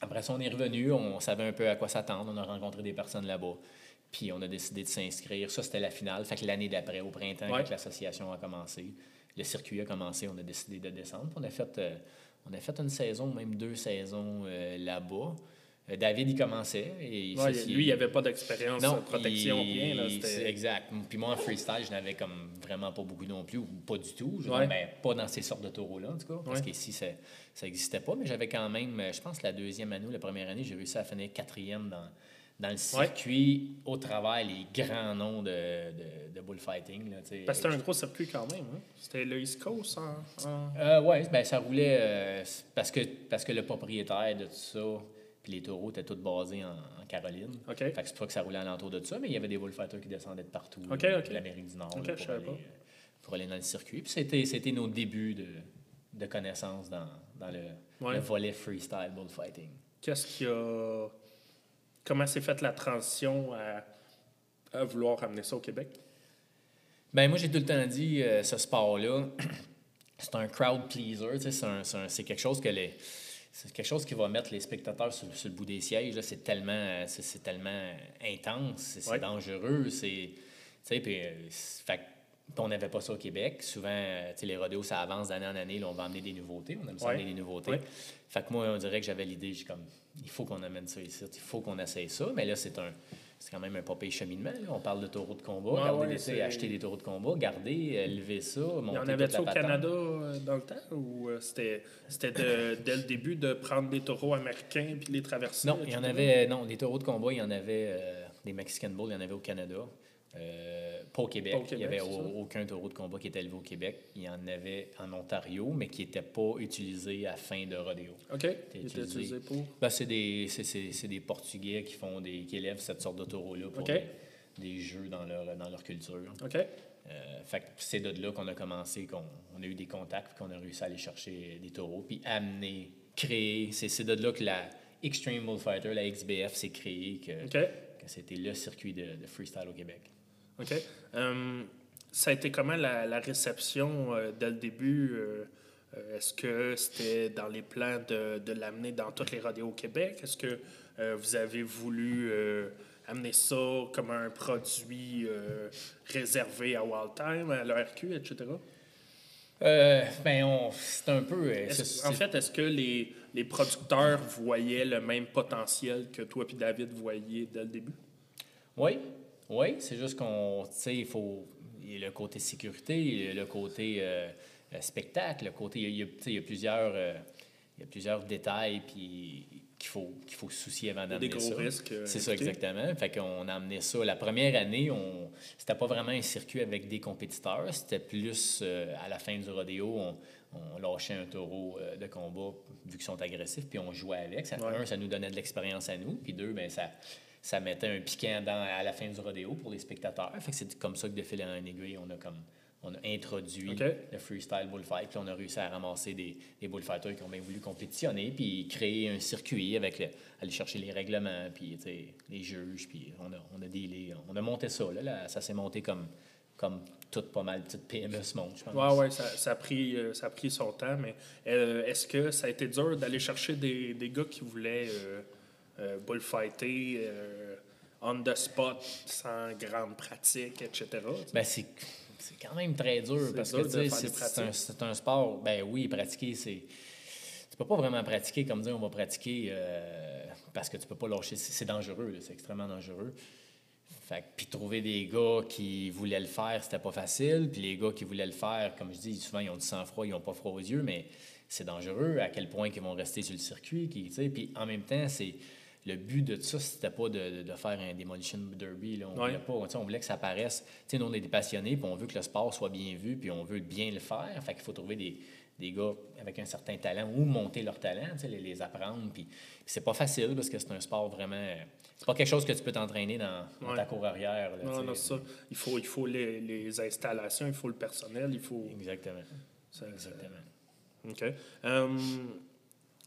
Après ça, on est revenu, on savait un peu à quoi s'attendre, on a rencontré des personnes là-bas. Puis on a décidé de s'inscrire. Ça, c'était la finale. Fait que l'année d'après, au printemps, Ouais. quand l'association a commencé, le circuit a commencé, on a décidé de descendre. On a fait, euh, on a fait une saison, même deux saisons euh, là-bas. Euh, David, il commençait. Et Ouais, lui, il avait pas d'expérience en protection, il- rien. Là, exact. Puis moi, en freestyle, je n'avais comme vraiment pas beaucoup non plus, ou pas du tout. Ouais. ben, pas dans ces sortes de taureaux-là, en tout cas, parce qu'ici, ça n'existait pas. Mais j'avais quand même, je pense, la deuxième année ou la première année, j'ai réussi à finir quatrième dans, dans le circuit au travers les grands noms de, de, de bullfighting. Là. Parce que c'était un gros circuit quand même. Hein? C'était le East Coast en. en- Euh, ouais, ben, ça roulait euh, parce, que, parce que le propriétaire de tout ça, puis les taureaux étaient tous basés en, en Caroline. OK. Fait que c'est que ça roulait alentour de ça, mais il y avait des bullfighters qui descendaient de partout, OK, de l'Amérique du Nord, OK, là, je pour, savais aller, pas. euh, pour aller dans le circuit. Puis c'était, c'était nos débuts de, de connaissances dans, dans le, Ouais. le volet freestyle bullfighting. Qu'est-ce qui a. Comment s'est faite la transition à, à vouloir amener ça au Québec? Ben moi, j'ai tout le temps dit, euh, ce sport-là, c'est un crowd pleaser. C'est, quelque chose que les. C'est quelque chose qui va mettre les spectateurs sur, sur le bout des sièges. C'est tellement, c'est, tellement intense, c'est, Ouais. dangereux. C'est, puis, euh, fait on n'avait pas ça au Québec. Souvent, euh, tu sais, les rodéos, ça avance d'année en année. Là, on va amener des nouveautés. On aime ça Ouais. amener des nouveautés. Ouais. Fait que moi, on dirait que j'avais l'idée, j'ai comme, il faut qu'on amène ça ici, il faut qu'on essaye ça. Mais là, c'est un, c'est quand même un papier cheminement. là. On parle de taureaux de combat, garder ouais, des- acheter des taureaux de combat, garder, euh, élever ça, monter Il y en toute avait-tu la au patente. Canada euh, dans le temps ou euh, c'était, c'était de- dès le début de prendre des taureaux américains puis les traverser? Non, il y en avait, non, des taureaux de combat, il y en avait, euh, des Mexican Bulls, il y en avait au Canada. Euh, pas au Québec. Pas au Québec, il n'y avait aucun taureau de combat qui était élevé au Québec. Il y en avait en Ontario, mais qui n'était pas utilisé à fin de rodéo. OK. Il était utilisé. pour? Ben, c'est des, c'est, des Portugais qui font des, qui élèvent cette sorte de taureau-là pour des, des jeux dans leur, dans leur culture. OK. Euh, fait que c'est de là qu'on a commencé, qu'on on a eu des contacts, qu'on a réussi à aller chercher des taureaux, puis amener, créer. C'est, de là que la Extreme Bullfighter, la XBF, s'est créée, que, que c'était le circuit de, de freestyle au Québec. OK. Hum, ça a été comment la, la réception euh, dès le début? euh, euh, Est-ce que c'était dans les plans de, de l'amener dans toutes les radios au Québec? Est-ce que euh, vous avez voulu euh, amener ça comme un produit euh, réservé à Wild Time, à l'ERQ, etc.? Euh, ben, on, c'est un peu. euh, en fait, est-ce que les, les producteurs voyaient le même potentiel que toi et David voyaient dès le début? Oui, oui, c'est juste qu'on, tu sais, il faut, il y a le côté sécurité, le côté euh, euh, spectacle, le côté, il y a, il y a, plusieurs, euh, il y a plusieurs détails puis qu'il faut, qu'il faut se soucier avant Il y a des d'amener gros ça. risques, euh, C'est ça, exactement. Fait qu'on a amené ça. La première année, on, c'était pas vraiment un circuit avec des compétiteurs, c'était plus à la fin du rodéo, on, on lâchait un taureau de combat vu qu'ils sont agressifs, puis on jouait avec. Ça, Ouais. Un, ça nous donnait de l'expérience à nous, puis deux, ben ça, ça mettait un piquant dans, à la fin du rodéo pour les spectateurs. Fait que c'est comme ça que de fil en aiguille, on a comme on a introduit le freestyle bullfight, puis on a réussi à ramasser des, des bullfighters qui ont bien voulu compétitionner, puis créer un circuit avec le, aller chercher les règlements, puis les juges, puis on a, on a dealé, on a monté ça. Là, Là, ça s'est monté comme, comme toute pas mal petite PME se monte, je pense. Oui, ouais, ça, ça, a pris, euh, ça a pris son temps, mais euh, est-ce que ça a été dur d'aller chercher des, des gars qui voulaient euh, euh, bullfighter euh, on the spot, sans grande pratique, etc.? Ben, c'est, quand même très dur C'est parce dur que c'est, un, un sport, ben oui, pratiquer, c'est. Tu peux pas vraiment pratiquer comme dire on va pratiquer euh, parce que tu peux pas lâcher. C'est, dangereux, c'est extrêmement dangereux. Fait puis trouver des gars qui voulaient le faire, c'était pas facile. Puis les gars qui voulaient le faire, comme je dis, souvent ils ont du sang-froid, ils ont pas froid aux yeux, mais c'est dangereux à quel point ils vont rester sur le circuit. Qui, puis en même temps, c'est le but de ça, c'était pas de, de- faire un Demolition Derby. Là. On, Ouais. voulait pas, on voulait que ça paraisse. Tu sais, nous, on est des passionnés, puis on veut que le sport soit bien vu, puis on veut bien le faire. Fait qu'il faut trouver des, des gars avec un certain talent ou monter leur talent, les, les apprendre. Puis, c'est pas facile parce que c'est un sport vraiment. C'est pas quelque chose que tu peux t'entraîner dans, dans Ouais. ta cour arrière. là, Non, non, ça. Il faut, il faut les, les installations, il faut le personnel, il faut. Exactement. ça- ça- Exactement. OK. Euh,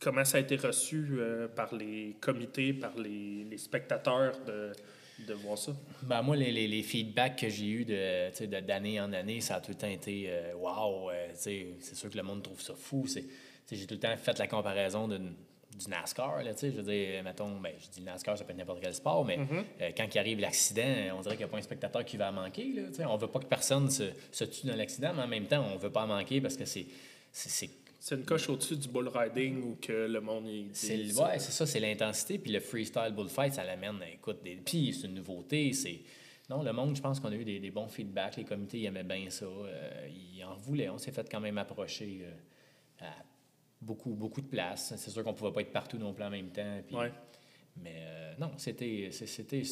comment ça a été reçu euh, par les comités, par les, les spectateurs de, de voir ça? Ben, moi, les, les, les feedbacks que j'ai eus de, d'année en année, ça a tout le temps été euh, wow, euh, c'est sûr que le monde trouve ça fou. J'ai tout le temps fait la comparaison d'une- du NASCAR. Là, tu sais, je veux dire, mettons, ben, je dis le NASCAR, ça peut être n'importe quel sport, mais euh, quand il arrive l'accident, on dirait qu'il n'y a pas un spectateur qui va en manquer. Là, tu sais. on ne veut pas que personne se, se tue dans l'accident, mais en même temps, on ne veut pas manquer parce que c'est. C'est, une coche au-dessus du bull riding où que le monde est. c'est ouais, c'est ça, c'est l'intensité. Puis le freestyle bullfight, ça l'amène, écoute, des... puis c'est une nouveauté. C'est... Non, le monde, je pense qu'on a eu des, des bons feedbacks. Les comités ils aimaient bien ça. euh, ils en voulaient. On s'est fait quand même approcher euh, à beaucoup, beaucoup de places. C'est sûr qu'on ne pouvait pas être partout non plus en même temps. puis- Ouais. Mais euh, non, c'était, c'est,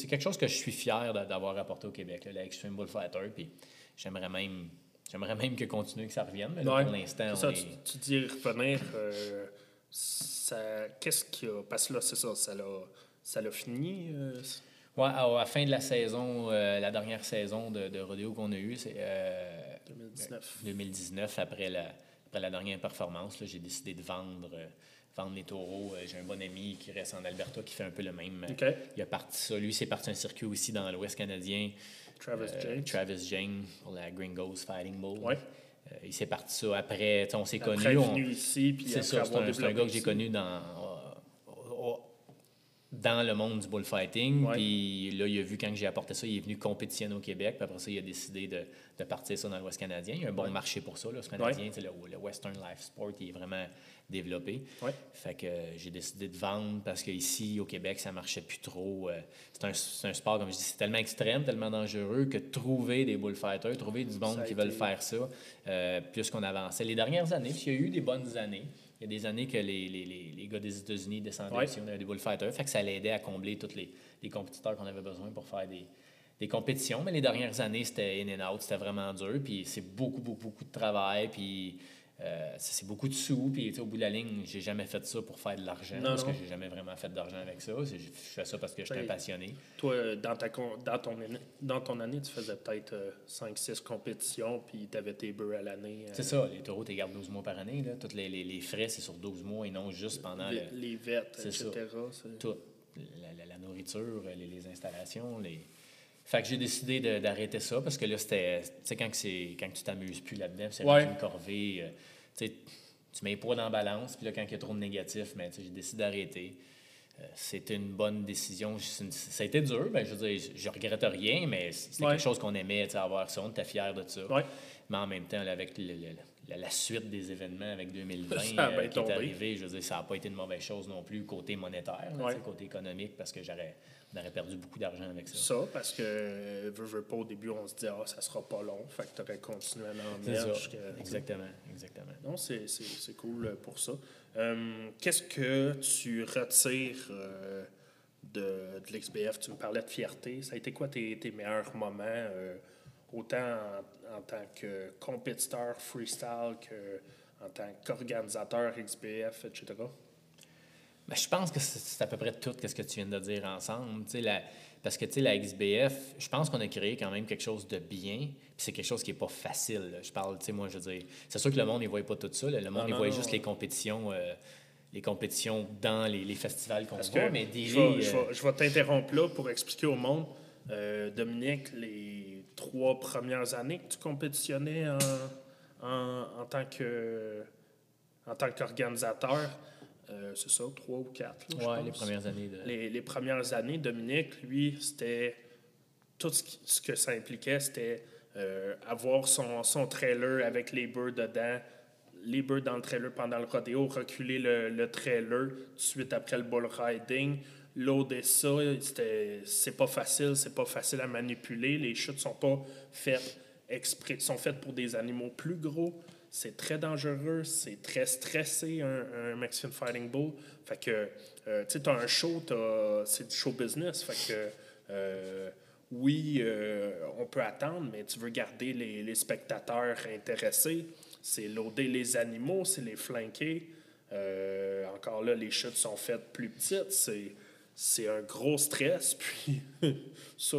quelque chose que je suis fier d'a- d'avoir apporté au Québec, là, l'Extreme Bullfighter. Puis j'aimerais même, j'aimerais même que continue, que ça revienne. Mais là, Ouais. pour l'instant, on est... tu, tu dis revenir. euh, qu'est-ce qu'il y a? Parce que là, c'est ça, ça l'a, ça l'a fini. euh, Ouais, à à la fin de la saison, euh, la dernière saison de, de rodéo qu'on a eue, c'est euh, 2019. 2019, après la, après la dernière performance, là, j'ai décidé de vendre, vendre les taureaux. J'ai un bon ami qui reste en Alberta qui fait un peu le même. Il a parti ça. Lui, c'est parti un circuit aussi dans l'Ouest canadien. Travis Euh, James. Travis James pour la Gringos Fighting Bull. Ouais. Euh, il s'est parti ça après. On s'est connus. on- ici, puis c'est ça, c'est un, un gars que j'ai connu dans, dans le monde du bullfighting. Ouais. Puis là, il a vu quand j'ai apporté ça, il est venu compétitionner au Québec. Puis après ça, il a décidé de, de partir ça dans l'Ouest canadien. Il y a un bon marché pour ça. L'Ouest canadien, tu sais, le, le Western Life Sport, il est vraiment développé. Ouais. Fait que euh, j'ai décidé de vendre parce qu'ici, au Québec, ça marchait plus trop. Euh, c'est un, sport, comme je dis, c'est tellement extrême, tellement dangereux que trouver des bullfighters, trouver du monde qui veulent faire ça, euh, plus qu'on avançait. Les dernières années, puis il y a eu des bonnes années. Il y a des années que les, les, les, gars des États-Unis descendaient Ouais. ici, on avait des bullfighters. Fait que ça l'aidait à combler tous les, les compétiteurs qu'on avait besoin pour faire des, des compétitions. Mais les dernières années, c'était in and out, c'était vraiment dur. Puis c'est beaucoup, beaucoup, beaucoup de travail. Puis euh, c'est beaucoup de sous. Puis au bout de la ligne, j'ai jamais fait ça pour faire de l'argent. Non, parce non. que j'ai jamais vraiment fait d'argent avec ça. Je fais ça parce que j'étais Ouais. passionné. Toi, dans, ta, dans, ton, année- dans ton année, tu faisais peut-être 5-6 compétitions, puis tu avais tes bœufs à l'année. euh, C'est ça, les taureaux, tu gardes 12 mois par année. Là. Tous les, les, les frais, c'est sur 12 mois et non juste pendant le, les, les vêtes, C'est etc. tout. La, la- la nourriture, les, les installations. Les... Fait que j'ai décidé d'arrêter ça parce que là, c'était. Tu sais, quand, quand tu t'amuses plus là-dedans, c'est Ouais. une corvée. euh, tu mets les poids dans la balance, puis là, quand il y a trop de négatifs, sais, j'ai décidé d'arrêter. Euh, C'était une bonne décision. Une- Ça a été dur, ben, je veux dire, je, je regrette rien, mais c'était Ouais. quelque chose qu'on aimait, avoir ça, on était fiers de ça. Ouais. Mais en même temps, là, avec le- le- la, la suite des événements avec 2020 Ça a bien euh, qui est arrivé, je veux dire, ça n'a pas été une mauvaise chose non plus côté monétaire, là, Ouais. côté économique, parce que j'aurais, on aurait perdu beaucoup d'argent avec ça. Ça, parce que, veux, veux pas, au début, on se dit, ah, ça sera pas long. Fait que tu aurais continué à en mettre jusqu'à- Exactement, exactement. Non, c'est c'est- c'est cool pour ça. Euh, Qu'est-ce que tu retires euh, de, de l'XBF? Tu me parlais de fierté. Ça a été quoi tes, tes meilleurs moments, euh, autant en, en tant que compétiteur freestyle que en tant qu'organisateur XBF, etc.? Ben, je pense que c'est à peu près tout ce que tu viens de dire ensemble. La- parce que la XBF, je pense qu'on a créé quand même quelque chose de bien, puis c'est quelque chose qui n'est pas facile. là. Je parle, tu sais, moi, je veux dire, c'est sûr que le monde ne voit pas tout ça. là. Le monde, Non, il non, voit non, juste les compétitions. euh, les compétitions dans les, les festivals qu'on voit, mais je des vais, je vais- je vais t'interrompre là pour expliquer au monde. Euh, Dominique, les trois premières années que tu compétitionnais en, en, en tant que en tant qu'organisateur, euh, c'est ça, trois ou quatre, là, je les premières années de. Les, les premières années, Dominique, lui, c'était tout ce, qui- ce que ça impliquait, c'était euh, avoir son, son trailer avec les bœufs dedans, les bœufs dans le trailer pendant le rodéo, reculer le, le trailer tout de suite après le bull riding, c'était- c'est pas facile, c'est pas facile à manipuler, les chutes sont pas faites exprès, sont faites pour des animaux plus gros. C'est très dangereux, c'est très stressé, un, un Mexican Fighting Bull. Fait que, euh, tu sais, t'as un show, c'est du show business. Fait que, euh, oui, euh, on peut attendre, mais tu veux garder les, les spectateurs intéressés. C'est loader les animaux, c'est les flanquer. Encore là, les chutes sont faites plus petites. C'est, c'est un gros stress. Puis, ça,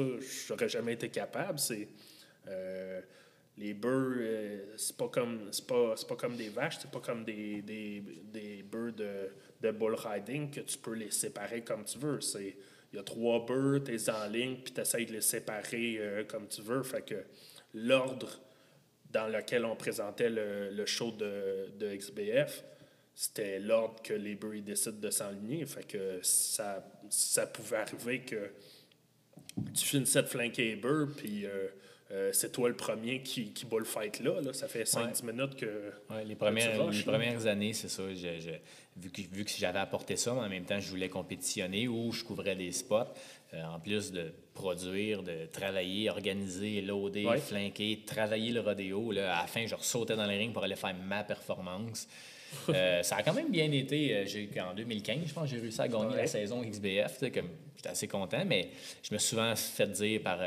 j'aurais jamais été capable. C'est. Les bœufs, euh, c'est pas comme c'est pas, pas comme des vaches, c'est pas comme des, des, des bœufs de, de bull riding que tu peux les séparer comme tu veux. C'est il y a trois bœufs, tu es en ligne, puis tu essaies de les séparer euh, comme tu veux. Fait que l'ordre dans lequel on présentait le, le show de, de XBF, c'était l'ordre que les bœufs décident de s'enligner. Fait que ça, ça pouvait arriver que tu finissais de flanquer les bœufs, puis euh, euh, c'est toi le premier qui, qui bat le fight là, là. Ça fait 5-10 minutes que. Ouais, les, premières, rushes, les premières années, c'est ça. je- je- vu que, vu que j'avais apporté ça, mais en même temps, je voulais compétitionner ou je couvrais des spots. euh, en plus de produire, de travailler, organiser, loader, Ouais. flanquer, travailler le rodéo. Là, à la fin, je ressautais dans le ring pour aller faire ma performance. Euh, ça a quand même bien été. j'ai- En 2015, je pense, j'ai réussi à gagner la saison XBF. j'étais assez content, mais je me suis souvent fait dire par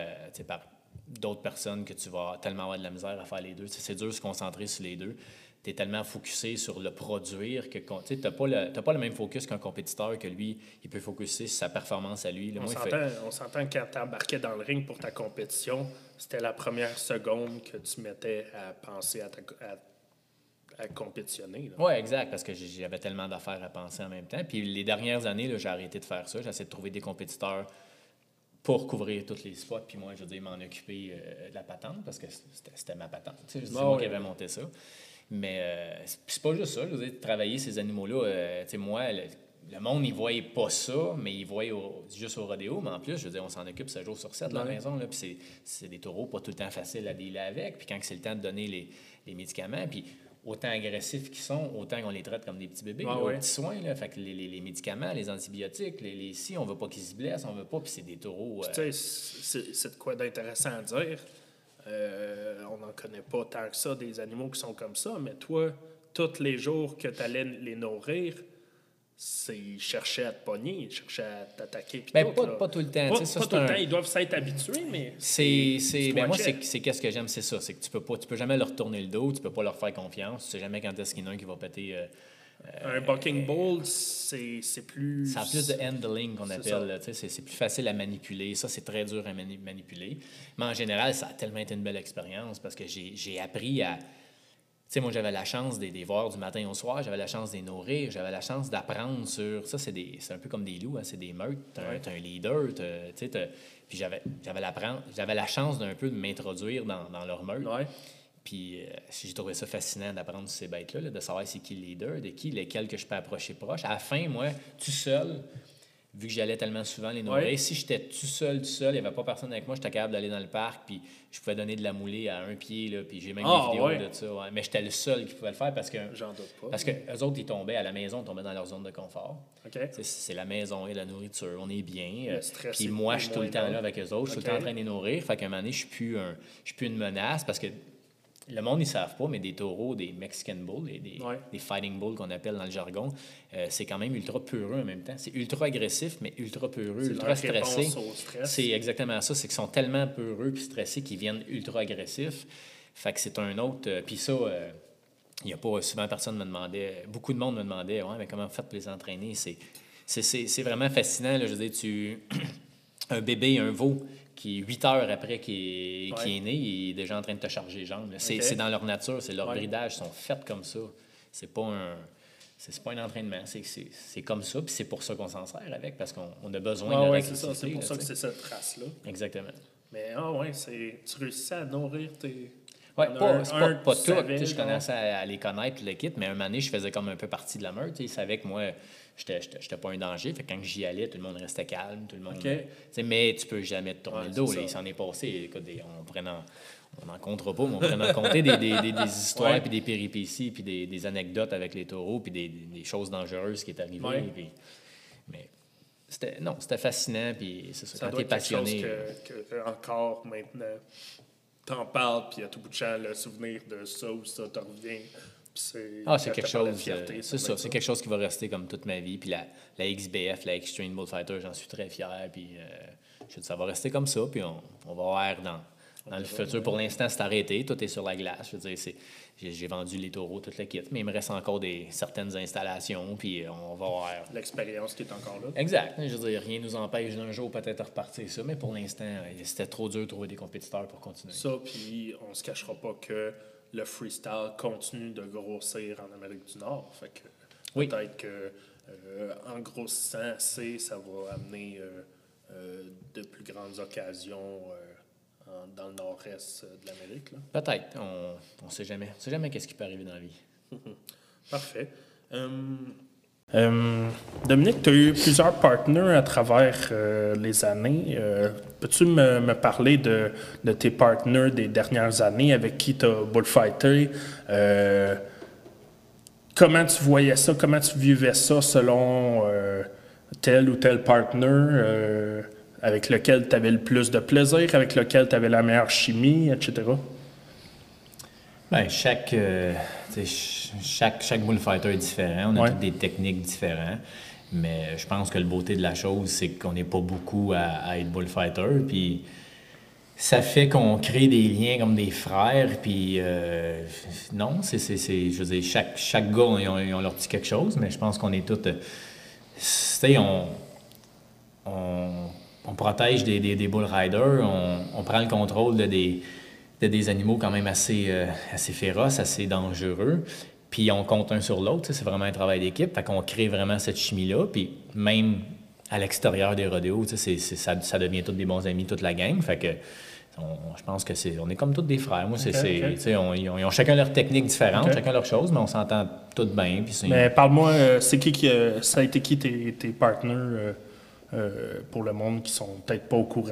d'autres personnes que tu vas tellement avoir de la misère à faire les deux. C'est dur de se concentrer sur les deux. Tu es tellement focusé sur le produire que tu n'as pas, le- t'as pas le même focus qu'un compétiteur que lui, il peut focuser sur sa performance à lui. Là, On fait- s'entend, que quand tu embarquais dans le ring pour ta compétition, c'était la première seconde que tu mettais à penser à, ta- à, à compétitionner. Oui, exact, parce que j'avais tellement d'affaires à penser en même temps. Puis les dernières années, j'ai arrêté de faire ça. J'essaie de trouver des compétiteurs pour couvrir tous les spots, puis moi, je veux dire, m'en occuper euh, de la patente, parce que c'était ma patente. C'est moi qui avais monté ça. Mais euh, c'est pas juste ça, je veux dire, travailler ces animaux-là. euh, tu sais, moi, le, le monde, ils voyait pas ça, mais ils voyaient au- juste au rodéo. Mais en plus, je veux dire, on s'en occupe 7 jours sur 7 à la maison. Là, puis c'est- c'est des taureaux pas tout le temps faciles à dealer avec. Puis quand c'est le temps de donner les, les médicaments, puis autant agressifs qu'ils sont, autant qu'on les traite comme des petits bébés, Ouais, là, aux ouais. petits soins. Là, fait que les, les- les médicaments, les antibiotiques, les, les si, on veut pas qu'ils se blessent, on veut pas, puis c'est des taureaux. euh, Tu sais, c'est c'est de quoi d'intéressant à dire. Euh, on n'en connaît pas tant que ça des animaux qui sont comme ça, mais toi, tous les jours que tu allais les nourrir, c'est ils cherchaient à te pogner, ils cherchaient à t'attaquer. Ben, tout, pas- pas tout le temps, Pas, ça, pas tout le un- temps, ils doivent s'être habitués, mais. C'est, c'est, ben moi, c'est, c'est qu'est-ce que j'aime, c'est ça. C'est que tu peux pas, tu peux jamais leur tourner le dos, tu peux pas leur faire confiance. Tu sais jamais quand est-ce qu'il y en a un qui va péter. euh, Un bucking bull, c'est c'est plus. ça a plus de handling qu'on appelle. c'est, c'est plus facile à manipuler. Ça, c'est très dur à mani- manipuler. Mais en général, ça a tellement été une belle expérience parce que j'ai, j'ai appris à. Tu sais, moi, j'avais la chance de les voir du matin au soir, j'avais la chance de les nourrir, j'avais la chance d'apprendre sur. Ça, c'est, des, c'est un peu comme des loups, hein, c'est des meutes. T'as, un- Ouais. un leader, tu sais, puis j'avais, j'avais, l'apprendre- j'avais la chance d'un peu de m'introduire dans, dans leur meute. Ouais. Puis euh, j'ai trouvé ça fascinant d'apprendre sur ces bêtes-là, là, de savoir c'est qui le leader, de qui, lesquels que je peux approcher proche. À la fin, moi, tout seul, vu que j'allais tellement souvent les nourrir, Ouais. si j'étais tout seul, tout seul, il n'y avait pas personne avec moi, j'étais capable d'aller dans le parc, puis je pouvais donner de la moulée à un pied, là, puis j'ai même Ah, des vidéos ouais. de ça. ouais. Mais j'étais le seul qui pouvait le faire parce que, J'en doute pas. parce que eux autres, ils tombaient à la maison, ils tombaient dans leur zone de confort. C'est la maison et la nourriture, on est bien. euh, stress Puis moi, je suis tout le temps là. avec eux autres, je suis tout le temps en train de les nourrir. Fait qu'à un moment donné, je suis plus un, je suis plus une menace parce que le monde, ils ne savent pas, mais des taureaux, des Mexican Bulls, des, des, Ouais. des Fighting Bulls qu'on appelle dans le jargon, euh, c'est quand même ultra peureux en même temps. C'est ultra agressif, mais ultra peureux, ultra stressé. stress. C'est exactement ça. C'est qu'ils sont tellement peureux puis stressés qu'ils viennent ultra agressifs. Fait que c'est un autre. euh, puis ça, euh, il y a pas souvent personne me demandait, beaucoup de monde me demandait, ouais, mais comment vous faites pour les entraîner? C'est, c'est, c'est, c'est vraiment fascinant. Là, je veux dire, tu, un bébé, un veau, qui, huit heures après qu'il est, Ouais. est né, il est déjà en train de te charger les jambes. C'est, dans leur nature, c'est leur Ouais. bridage, ils sont faits comme ça. C'est pas un. C'est pas un entraînement, c'est, c'est, c'est comme ça, puis c'est pour ça qu'on s'en sert avec, parce qu'on on a besoin Ah de ouais, c'est pour là, ça que c'est cette trace-là. Exactement. Mais ah ouais, c'est. Tu réussis à nourrir tes. Ouais, pas, un- pas, tout. savais, Je commençais à, à les connaître, le kit, mais un moment donné, je faisais comme un peu partie de la meute. Ils savaient que moi, j'étais pas un danger. Fait que quand j'y allais, tout le monde restait calme. Tout le monde, euh, mais tu peux jamais te tourner Ouais, le dos. là. il s'en est passé. Écoute, des- on en, on n'en comptera pas, mais on pourrait en compter des, des, des, des histoires, puis des péripéties, puis des, des anecdotes avec les taureaux, puis des, choses dangereuses qui est arrivées. Ouais. mais c'était, non, c'était fascinant, puis c'est ça, Ça quand t'es quelque chose passionné. que- que encore maintenant, t'en parles, puis à tout bout de champ, le souvenir de ça ou ça te revient. C'est Ah, quelque chose. euh, ça c'est ça, quelque chose qui va rester comme toute ma vie. Puis la, la XBF, la Extreme Bullfighter, j'en suis très fier. Puis euh, ça va rester comme ça. Puis on, on va voir dans, dans le futur. Pour l'instant, c'est arrêté. Tout est sur la glace. Je veux dire, j'ai, vendu les taureaux, tout le kit. Mais il me reste encore des, certaines installations. Puis euh, on va voir. L'expérience qui est encore là. Exact. Je veux dire, rien ne nous empêche d'un jour peut-être de repartir ça. Mais pour l'instant, c'était trop dur de trouver des compétiteurs pour continuer. Ça, puis on se cachera pas que le freestyle continue de grossir en Amérique du Nord. Fait que Oui. peut-être que euh, en grossissant assez, ça va amener euh, euh, de plus grandes occasions en- dans le nord-est de l'Amérique. Peut-être. On ne sait jamais. On sait jamais qu'est-ce qui peut arriver dans la vie. Parfait. Hum, hum, Dominique, tu as eu plusieurs partenaires à travers euh, les années. Euh, Peux-tu me, parler de, tes partenaires des dernières années avec qui tu as bullfighté? Euh, comment tu voyais ça? Comment tu vivais ça selon euh, tel ou tel partenaire euh, avec lequel tu avais le plus de plaisir, avec lequel tu avais la meilleure chimie, etc.? Ben, chaque, chaque, chaque bullfighter est différent. On a Ouais. toutes des techniques différentes. Mais je pense que la beauté de la chose, c'est qu'on n'est pas beaucoup à, à être bullfighter. Puis ça fait qu'on crée des liens comme des frères. Puis euh, non, c'est, c'est, c'est- je veux dire, chaque, chaque gars, ils ont, ils ont leur petit quelque chose. Mais je pense qu'on est tous. euh, tu sais, on, on, on protège des, des, des bull riders, on, on prend le contrôle de des, de des animaux quand même assez, euh, assez féroces, assez dangereux. Puis on compte un sur l'autre, c'est vraiment un travail d'équipe. Fait qu'on crée vraiment cette chimie-là. Puis même à l'extérieur des rodéos, c'est- ça, ça devient tous des bons amis, toute la gang. Fait que on- je pense que c'est on est comme tous des frères. Moi, c'est, on- ils, ont, ils ont chacun leur technique différente, chacun leur chose, mais on s'entend tous bien. Mais parle-moi, euh, c'est qui qui euh, ça a été qui tes, tes partenaires euh, pour le monde qui sont peut-être pas au courant?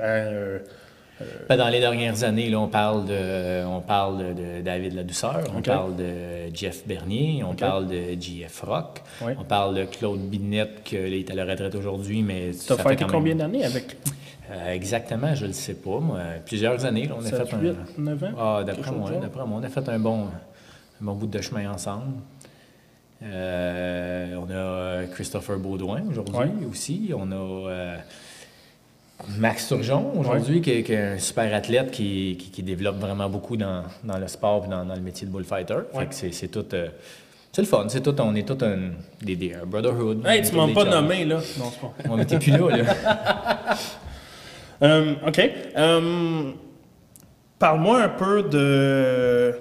Euh, Ben, dans les dernières années, là, on parle de, on parle de, David Ladouceur, on parle de Jeff Bernier, on parle de JF Rock, on parle de Claude Binette, qui est à la retraite aujourd'hui, mais ça fait combien même- d'années avec Euh, exactement, je ne le sais pas. Moi. Plusieurs années, là, on a 7, fait 8, un... 9 ans? Ah, d'après moi, d'après moi, on a fait un bon, un bon bout de chemin ensemble. Euh, on a Christopher Baudouin aujourd'hui aussi. On a Max Turgeon aujourd'hui, qui, est- qui est un super athlète qui, qui- qui développe vraiment beaucoup dans, dans le sport et dans, dans le métier de bullfighter. Ouais. c'est, tout. euh, c'est le fun, c'est tout, on est tout un, des, des- un brotherhood. Hey, tu m'as pas nommé, là. Non, c'est pas. On n'était plus là, là. Euh, OK. Euh, Parle-moi un peu de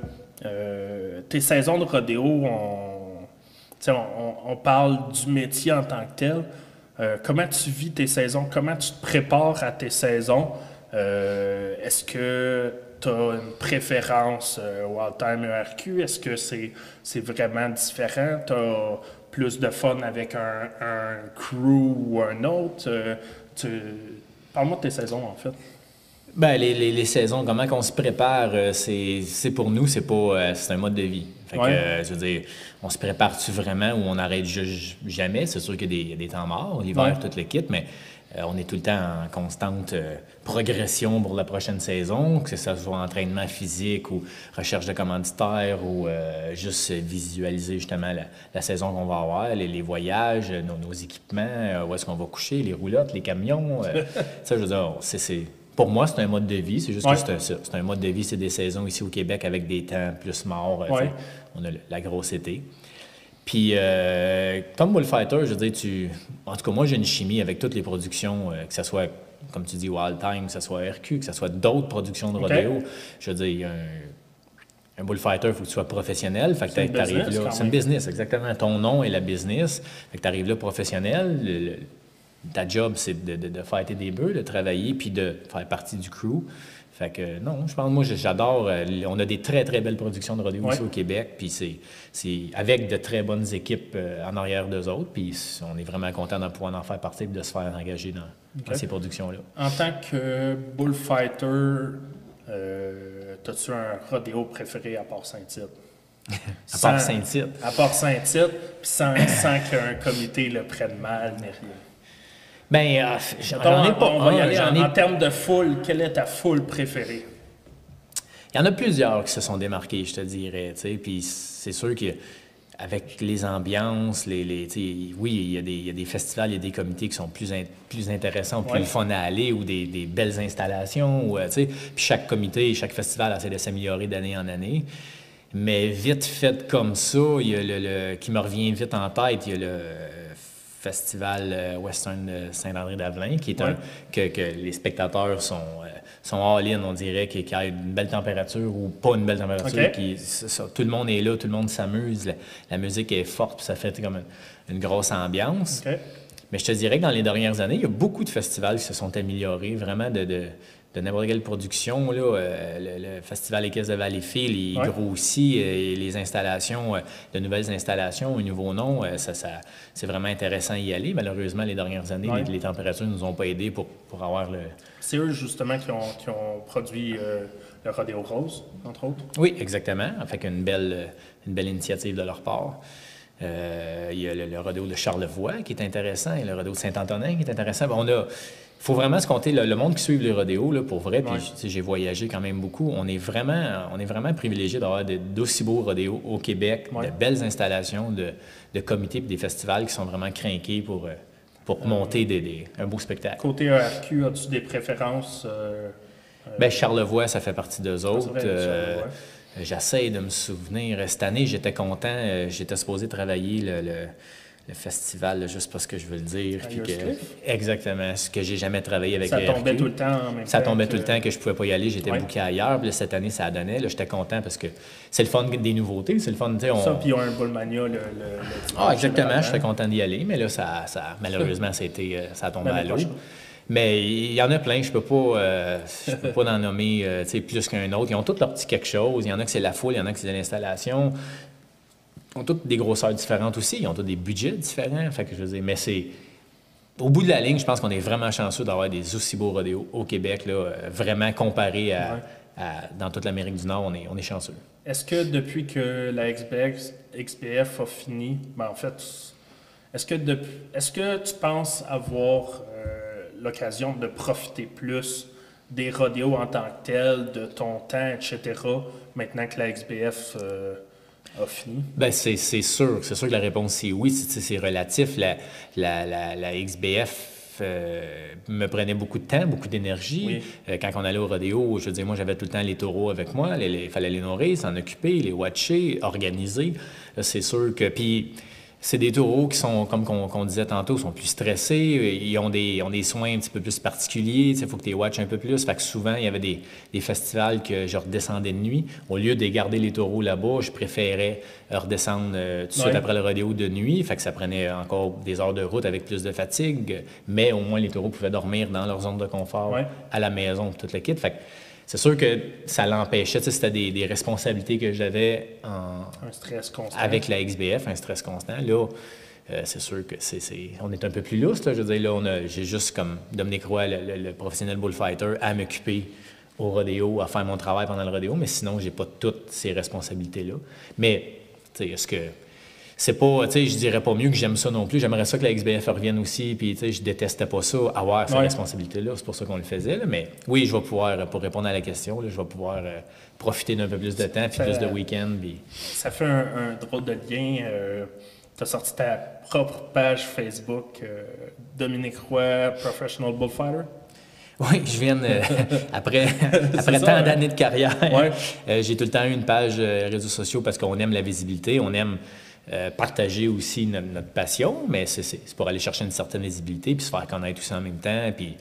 euh, tes saisons de rodéo. On, on- on parle du métier en tant que tel. Euh, comment tu vis tes saisons? Comment tu te prépares à tes saisons? Euh, Est-ce que tu as une préférence euh, Wild Time ERQ? Est-ce que c'est vraiment différent? Tu as plus de fun avec un, crew ou un autre? Parle-moi de tes saisons, en fait. Ben, les, les, saisons, comment qu'on se prépare, c'est pour nous, c'est pas c'est un mode de vie. Fait que, euh, je veux dire, on se prépare-tu vraiment ou on arrête ju- jamais? C'est sûr qu'il y, a des- il y a des temps morts, l'hiver, Ouais. tout le kit, mais euh, on est tout le temps en constante euh, progression pour la prochaine saison, que ce soit entraînement physique ou recherche de commanditaires ou euh, juste visualiser justement la, la saison qu'on va avoir, les, les voyages, nos, nos équipements, où est-ce qu'on va coucher, les roulottes, les camions. ça, je veux dire, c'est- pour moi, c'est un mode de vie. C'est juste Ouais. que c'est un. C'est un mode de vie, c'est des saisons ici au Québec avec des temps plus morts. euh, Ouais. On a la grosse été. Puis, euh, comme Bullfighter, je veux dire, tu... en tout cas, moi, j'ai une chimie avec toutes les productions, euh, que ce soit, comme tu dis, Wild Time, que ce soit RQ, que ce soit d'autres productions de rodéo. Je veux dire, un, un bullfighter, il faut que tu sois professionnel. Fait que t'arrives business, là. C'est une business, exactement. Ton nom est la business. Fait que tu arrives là professionnel. Le- le- ta job, c'est de, de, de fighter des bœufs, de travailler, puis de faire partie du crew. Fait que non, je pense, moi, j'adore. euh, on a des très, très belles productions de Ouais. ici au Québec, puis c'est avec de très bonnes équipes euh, en arrière d'eux autres, puis on est vraiment content de pouvoir en faire partie et de se faire engager dans, ces productions-là. En tant que bullfighter, euh, as-tu un rodéo préféré à part Saint-Tite? À part Saint-Tite. À part Saint-Tite, puis sans, sans qu'un comité le prenne mal, ni rien. Ben, euh, j'en Mettons, ai pas on va y un, aller en, ai en termes de foule. Quelle est ta foule préférée? Il y en a plusieurs qui se sont démarqués, je te dirais. tu sais. Puis c'est sûr que avec les ambiances, les, oui, il y, a des, il y a des festivals, il y a des comités qui sont plus, in- plus intéressants, plus Ouais. le fun à aller, ou des, des belles installations. Ou, euh. Puis chaque comité, chaque festival essaie de s'améliorer d'année en année. Mais vite fait comme ça, il y a le, le- qui me revient vite en tête, il y a le festival euh, Western de Saint-André-d'Avelin, qui est un, que, que les spectateurs sont, euh, sont all-in, on dirait, qu'il y a une belle température ou pas une belle température. Qui- ça, tout le monde est là, tout le monde s'amuse, la, la musique est forte, puis ça fait comme une, une grosse ambiance. Mais je te dirais que dans les dernières années, il y a beaucoup de festivals qui se sont améliorés, vraiment de, de, de n'importe quelle production. Là, euh, festival Équestre de Valleyfield, il Ouais. grossit, euh, et les installations, euh, de nouvelles installations, un nouveau nom, euh, ça, ça, c'est vraiment intéressant d'y aller. Malheureusement, les dernières années, Ouais. les, les températures ne nous ont pas aidés pour, pour avoir le... C'est eux, justement, qui ont, qui ont produit euh, le Rodéo Rose, entre autres. Oui, exactement. Avec une belle, une belle initiative de leur part. Euh, il y a le, le rodéo de Charlevoix qui est intéressant et le rodéo de Saint-Antonin qui est intéressant. Bon, on a, faut vraiment se compter le, le monde qui suit les rodéos, là, pour vrai. Puis Ouais. j'ai voyagé quand même beaucoup. On est vraiment, on est vraiment privilégié d'avoir d'aussi beaux rodéos au Québec, Ouais. de belles installations, de, de comités et des festivals qui sont vraiment craqués pour, euh, pour monter des, des- un beau spectacle. Côté ERQ, as-tu des préférences? euh, Ben, Charlevoix, ça fait partie d'eux autres. Euh, Charlevoix. J'essaie de me souvenir. Cette année, j'étais content. euh, J'étais supposé travailler le, le- le festival, là, juste parce que je veux le dire. À puis que- Exactement. Ce que j'ai jamais travaillé avec ça tombait RQ. tout le temps en même Ça tombait que- tout le temps que je pouvais pas y aller. J'étais Ouais. ailleurs. Puis là, cette année, ça donnait. J'étais content parce que c'est le fun des nouveautés. C'est le fun, on... Ça, puis un Bullmania le, le, le Ah, exactement. J'étais content d'y aller, mais là, ça, ça- malheureusement, ça a, été, euh, ça a tombé à L'année l'eau. prochaine. Mais il y en a plein, je peux pas, euh, je peux pas en nommer euh, plus qu'un autre. Ils ont tous leur petit quelque chose. Il y en a que c'est la foule, il y en a que c'est l'installation. Ont toutes des grosseurs différentes aussi. Ils ont tous des budgets différents. Fait que je veux dire, mais c'est. Au bout de la ligne, je pense qu'on est vraiment chanceux d'avoir des aussi beaux rodéos au Québec, là, euh, vraiment comparé à, Ouais. à- dans toute l'Amérique du Nord, on est, on est chanceux. Est-ce que depuis que la XBF, XBF a fini, ben en fait, est-ce que, est-ce que tu penses avoir euh, l'occasion de profiter plus des rodéos en tant que tels, de ton temps, etc., maintenant que la XBF euh, a fini? Ben, c'est c'est sûr. C'est sûr que la réponse, c'est oui. C'est- C'est relatif. La, la, la, la XBF euh, me prenait beaucoup de temps, beaucoup d'énergie. Oui. Euh, quand on allait au rodéo, je veux dire, moi, j'avais tout le temps les taureaux avec moi. Il fallait les nourrir, s'en occuper, les watcher, organiser. C'est sûr que... Puis, c'est des taureaux qui sont, comme qu'on disait tantôt, sont plus stressés. Ils ont des, ont des soins un petit peu plus particuliers. Il faut que tu les watches un peu plus. Fait que souvent, il y avait des, des festivals que je redescendais de nuit. Au lieu de garder les taureaux là-bas, je préférais euh, redescendre euh, tout de suite après le rodéo de nuit. Fait que ça prenait encore des heures de route avec plus de fatigue. Mais au moins, les taureaux pouvaient dormir dans leur zone de confort Ouais. à la maison, toute le kit. Fait que c'est sûr que ça l'empêchait. C'était des, des responsabilités que j'avais en, Un stress constant. avec la XBF, un stress constant. Là, euh, c'est sûr que c'est, c'est- on est un peu plus lousse. là. Je veux dire, là, on a, j'ai juste comme Dominique Roy, le, le- le professionnel bullfighter, à m'occuper au rodéo, à faire mon travail pendant le rodéo, mais sinon, j'ai pas toutes ces responsabilités-là. Mais, tu sais, est-ce que. C'est pas, tu sais, je dirais pas mieux que j'aime ça non plus. J'aimerais ça que la XBF revienne aussi, puis, tu sais, je détestais pas ça, avoir ces Ouais. responsabilités-là. C'est pour ça qu'on le faisait, là. Mais oui, je vais pouvoir, pour répondre à la question, là, je vais pouvoir euh, profiter d'un peu plus de temps, puis plus de week-end, puis. Ça fait un, un drôle de lien. tu as sorti ta propre page Facebook, euh, Dominique Roy, Professional Bullfighter. Oui, je viens de- après, après tant hein? d'années de carrière. Ouais. euh, j'ai tout le temps eu une page euh, réseaux sociaux parce qu'on aime la visibilité, on aime euh, partager aussi notre, notre passion, mais c'est- pour aller chercher une certaine visibilité puis se faire connaître aussi en même temps. Puis,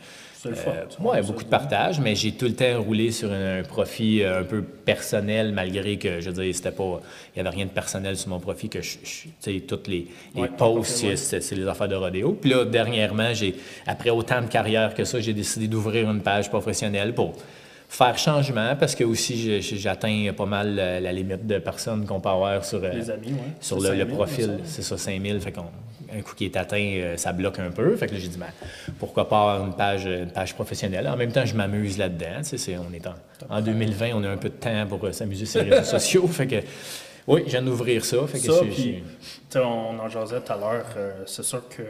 euh, ça, ouais, beaucoup de partage, mais j'ai tout le temps roulé sur un, un profit euh, un peu personnel, malgré que, je veux dire, c'était pas, il n'y avait rien de personnel sur mon profit, que je, je- tu sais, toutes les, les Ouais, posts, ouais. c'est c'est les affaires de rodéo. Puis là, dernièrement, j'ai, après autant de carrière que ça, j'ai décidé d'ouvrir une page professionnelle pour faire changement, parce que aussi, j'atteins pas mal la, la limite de personnes qu'on peut avoir sur, Les amis, ouais. sur le, le 5000, profil. C'est ça, 5000. Fait qu'on, un coup qui est atteint, euh, ça bloque un peu. Fait que là, j'ai dit, ben, pourquoi pas avoir une page, une page professionnelle? En même temps, je m'amuse là-dedans. Tu sais, c'est- on est en, en 2020, on a un peu de temps pour euh, s'amuser sur les réseaux sociaux. Fait que, oui, je viens d'ouvrir ça. Fait que Ça, puis, on en jasait tout à l'heure, euh, c'est sûr que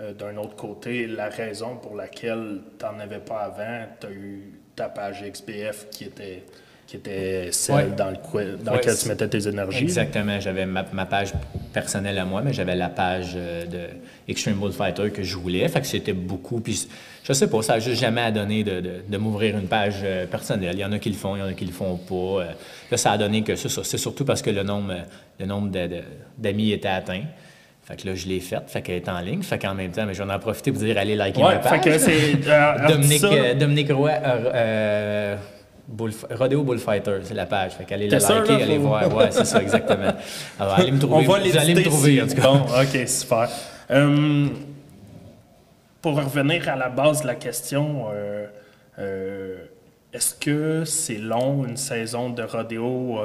euh, d'un autre côté, la raison pour laquelle tu n'en avais pas avant, tu as eu ta page XBF qui était, qui était celle Ouais. dans, le, quoi- dans Ouais, laquelle tu mettais tes énergies. Exactement. J'avais ma, ma page personnelle à moi, mais j'avais la page euh, de Extreme Bullfighter que je voulais. Fait que c'était beaucoup. Puis je sais pas, ça n'a juste jamais à donner de, de- de m'ouvrir une page euh, personnelle. Il y en a qui le font, il y en a qui le font pas. Euh, Là, ça a donné que ça. C'est surtout parce que le nombre, euh, le nombre d'amis était atteint. Fait que là, je l'ai faite. Fait qu'elle est en ligne. Fait qu'en même temps, mais je vais en profiter pour dire allez liker Ouais, ma page. fait que c'est. euh, Dominique, euh, Dominique Roy, euh, euh, Bullf- Rodeo Bullfighter, c'est la page. Fait qu'allez la sûr, liker, là, allez faut- voir. Ouais, c'est ça, exactement. Alors, allez me trouver. on va Vous allez me trouver, si- en tout cas. Bon, ok, super. Euh, pour revenir à la base de la question, est-ce que c'est long une saison de rodéo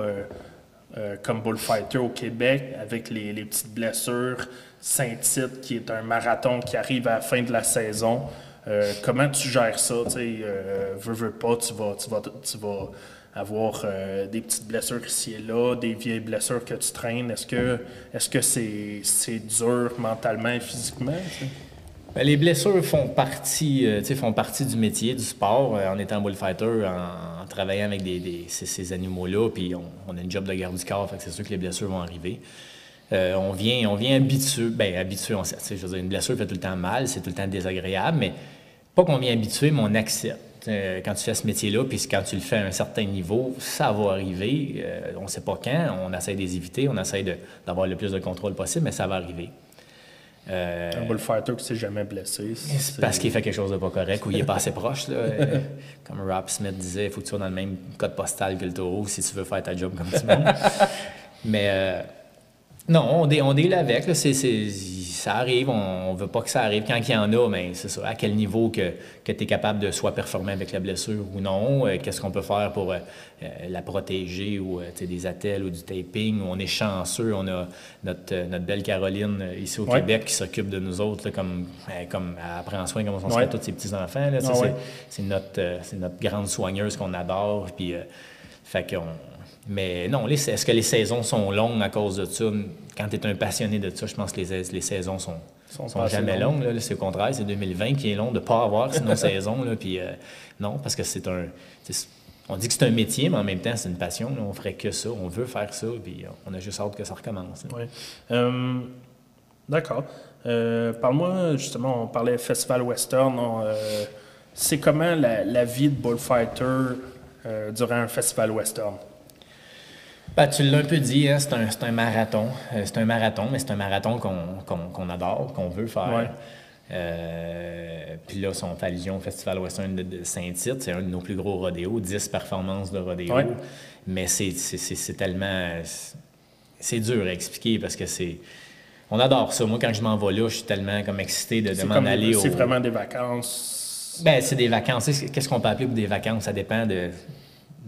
comme Bullfighter au Québec avec les, petites blessures, Saint-Tite qui est un marathon qui arrive à la fin de la saison? Euh, comment tu gères ça? Tu euh, veux, veux pas, tu vas, tu vas, tu vas avoir euh, des petites blessures ici et là, des vieilles blessures que tu traînes. Est-ce que est-ce c'est dur mentalement et physiquement? Ben, les blessures font partie, euh, font partie du métier, du sport. Euh, en étant bullfighter, en travaillant avec ces, animaux-là, puis on, a une job de garde du corps, c'est sûr que les blessures vont arriver. Euh, on vient, on vient habitué, ben habitué, on sait, je veux dire, une blessure fait tout le temps mal, c'est tout le temps désagréable, mais pas qu'on vient habitué, mais on accepte. Euh, quand tu fais ce métier-là, puis quand tu le fais à un certain niveau, ça va arriver. Euh, on ne sait pas quand, on essaie de les éviter, on essaie d'avoir le plus de contrôle possible, mais ça va arriver. Euh, Un bullfighter qui s'est jamais blessé. c'est parce qu'il fait quelque chose de pas correct ou il est pas assez proche. Là. Euh, Comme Rob Smith disait, il faut que tu sois dans le même code postal que le taureau si tu veux faire ta job comme tout le monde. Mais euh, non, on, dé, on deal avec. Là, ça arrive, on, on veut pas que ça arrive. Quand il y en a, mais c'est ça. À quel niveau que, que tu es capable de soit performer avec la blessure ou non? Euh, qu'est-ce qu'on peut faire pour euh, euh, la protéger ou des attelles ou du taping? On est chanceux, on a notre, notre belle Caroline ici au Ouais. Québec qui s'occupe de nous autres, là, comme, comme elle prend soin comme on Ouais. serait tous ses petits-enfants. Ah c'est- ouais. c'est notre, notre grande soigneuse qu'on adore. Puis, fait qu'on- mais non, est-ce que les saisons sont longues à cause de ça? Quand tu es un passionné de ça, je pense que les, les saisons sont, Sont jamais longues. longues. là. C'est au contraire, c'est 2020 qui est long de ne pas avoir sinon saison. Là, puis, euh, non, parce que c'est un. On dit que c'est un métier, mais en même temps, c'est une passion. là. On ferait que ça, on veut faire ça, puis on a juste hâte que ça recommence. là. Oui. Euh, D'accord. Euh, Parle-moi, justement, on parlait Festival Western. euh, c'est comment la, la vie de bullfighter durant un festival western? Ben, tu l'as un peu dit, hein, c'est un, un marathon. Euh, c'est un marathon, mais c'est un marathon qu'on adore, qu'on veut faire. Ouais. Euh, puis là, si on fait allusion au Festival Western de, de Saint-Tite, c'est un de nos plus gros rodéos, 10 performances de rodéo. Ouais. Mais c'est- tellement. C'est dur à expliquer parce que c'est. On adore ça. Moi, quand je m'en vais là, je suis tellement comme excité de, m'en aller au. c'est vraiment des vacances. Ben, c'est des vacances. Qu'est-ce qu'on peut appeler pour des vacances? Ça dépend de,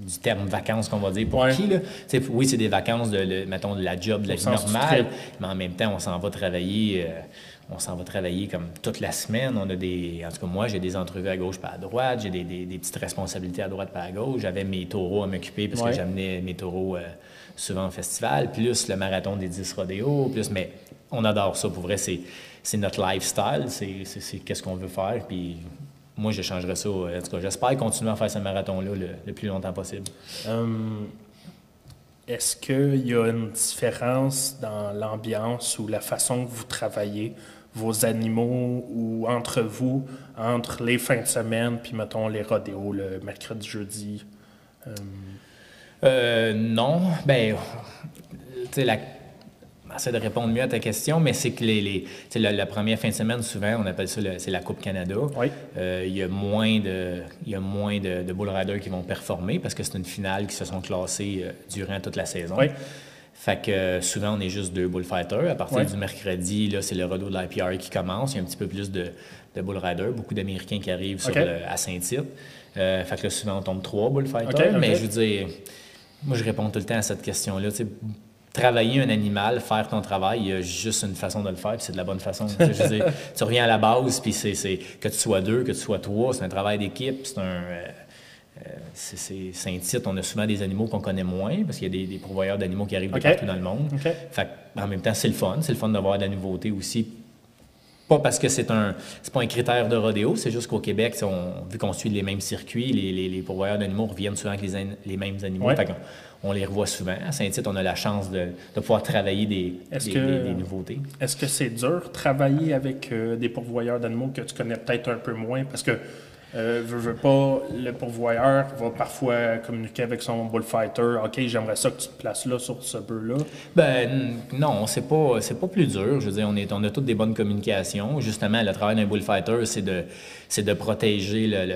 du terme vacances qu'on va dire pour Ouais. qui. Là? Oui, c'est des vacances, de, le- mettons, de la job, de la vie normale, mais en même temps, on s'en va travailler. euh, on s'en va travailler comme toute la semaine. On a des. En tout cas, moi, j'ai des entrevues à gauche pas à droite. J'ai des, des- des petites responsabilités à droite pas à gauche. J'avais mes taureaux à m'occuper parce Ouais. que j'amenais mes taureaux euh, souvent au festival, plus le marathon des 10 rodéos, plus. Mais on adore ça. Pour vrai, c'est, c'est notre lifestyle. C'est qu'est-ce qu'on veut faire. Puis moi, je changerais ça. euh, En tout cas, j'espère continuer à faire ce marathon-là le, le plus longtemps possible. Euh, Est-ce qu'il y a une différence dans l'ambiance ou la façon que vous travaillez, vos animaux ou entre vous, entre les fins de semaine, puis mettons les rodéos le mercredi, jeudi? Euh, non. Ben, tu sais, la... J'essaie de répondre mieux à ta question, mais c'est que les, les- la, la première fin de semaine, souvent, on appelle ça c'est la Coupe Canada. Oui. Euh, Il y a moins de, il y a moins de, de bull riders qui vont performer parce que c'est une finale qui se sont classés euh, durant toute la saison. Oui. Fait que euh, souvent, on est juste deux bullfighters. À partir du mercredi, là, c'est le redo de l'IPR qui commence. Il y a un petit peu plus de, de bull riders, beaucoup d'Américains qui arrivent sur OK. le- à Saint-Tite. Fait que là, souvent, on tombe trois bullfighters. Mais je veux dire, moi, je réponds tout le temps à cette question-là. Travailler un animal, faire ton travail, il y a juste une façon de le faire, puis c'est de la bonne façon. Tu sais, je veux dire, tu reviens à la base, puis c'est que tu sois deux, que tu sois trois, c'est un travail d'équipe, c'est un. euh, euh, c'est- c'est Saint-Tite, on a souvent des animaux qu'on connaît moins, parce qu'il y a des, des pourvoyeurs d'animaux qui arrivent de partout dans le monde. Fait en même temps, c'est le fun. C'est le fun d'avoir de la nouveauté aussi pas parce que c'est un c'est pas un critère de rodéo, c'est juste qu'au Québec, on- vu qu'on suit les mêmes circuits, les, les, les pourvoyeurs d'animaux reviennent souvent avec les, an- les mêmes animaux. Ouais. Fait qu'on- on les revoit souvent. À Saint-Tite, on a la chance de, de pouvoir travailler des, Est-ce des, que- des- des nouveautés. Est-ce que c'est dur travailler avec euh, des pourvoyeurs d'animaux que tu connais peut-être un peu moins? Parce que, euh, veux, veux pas, le pourvoyeur va parfois communiquer avec son bullfighter. OK, j'aimerais ça que tu te places là sur ce bœuf-là. Ben non, c'est pas c'est pas plus dur. Je veux dire, on est on a toutes des bonnes communications. Justement, le travail d'un bullfighter, c'est de c'est de protéger le, le-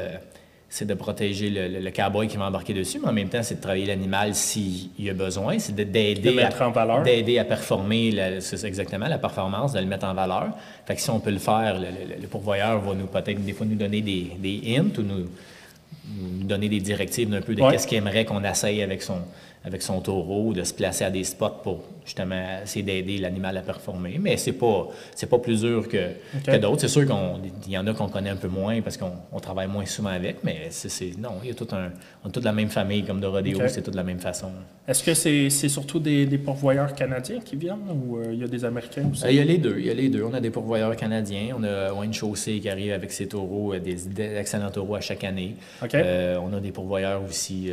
c'est de protéger le, le- le cowboy qui va embarquer dessus, mais en même temps, c'est de travailler l'animal s'il y a besoin, c'est de- d'aider à, d'aider performer, la- exactement la performance, de le mettre en valeur. Fait que si on peut le faire, le, le- le pourvoyeur va nous peut-être des fois nous donner des, des hints ou nous, nous donner des directives d'un peu de Ouais. qu'est-ce qu'il aimerait qu'on essaye avec son, avec son taureau, de se placer à des spots pour justement essayer d'aider l'animal à performer. Mais c'est pas c'est pas plus dur que, que d'autres. C'est sûr qu'il y en a qu'on connaît un peu moins parce qu'on on travaille moins souvent avec, mais c'est c'est- non, il y a tout un, on est toute la même famille comme de rodéo, Ok. c'est toute la même façon. Est-ce que c'est c'est surtout des, des pourvoyeurs canadiens qui viennent ou euh, il y a des Américains aussi? Euh, Il y a les deux, il y a les deux. On a des pourvoyeurs canadiens, on a Wayne Chaussée qui arrive avec ses taureaux, euh, des, des excellents taureaux à chaque année. Euh, on a des pourvoyeurs aussi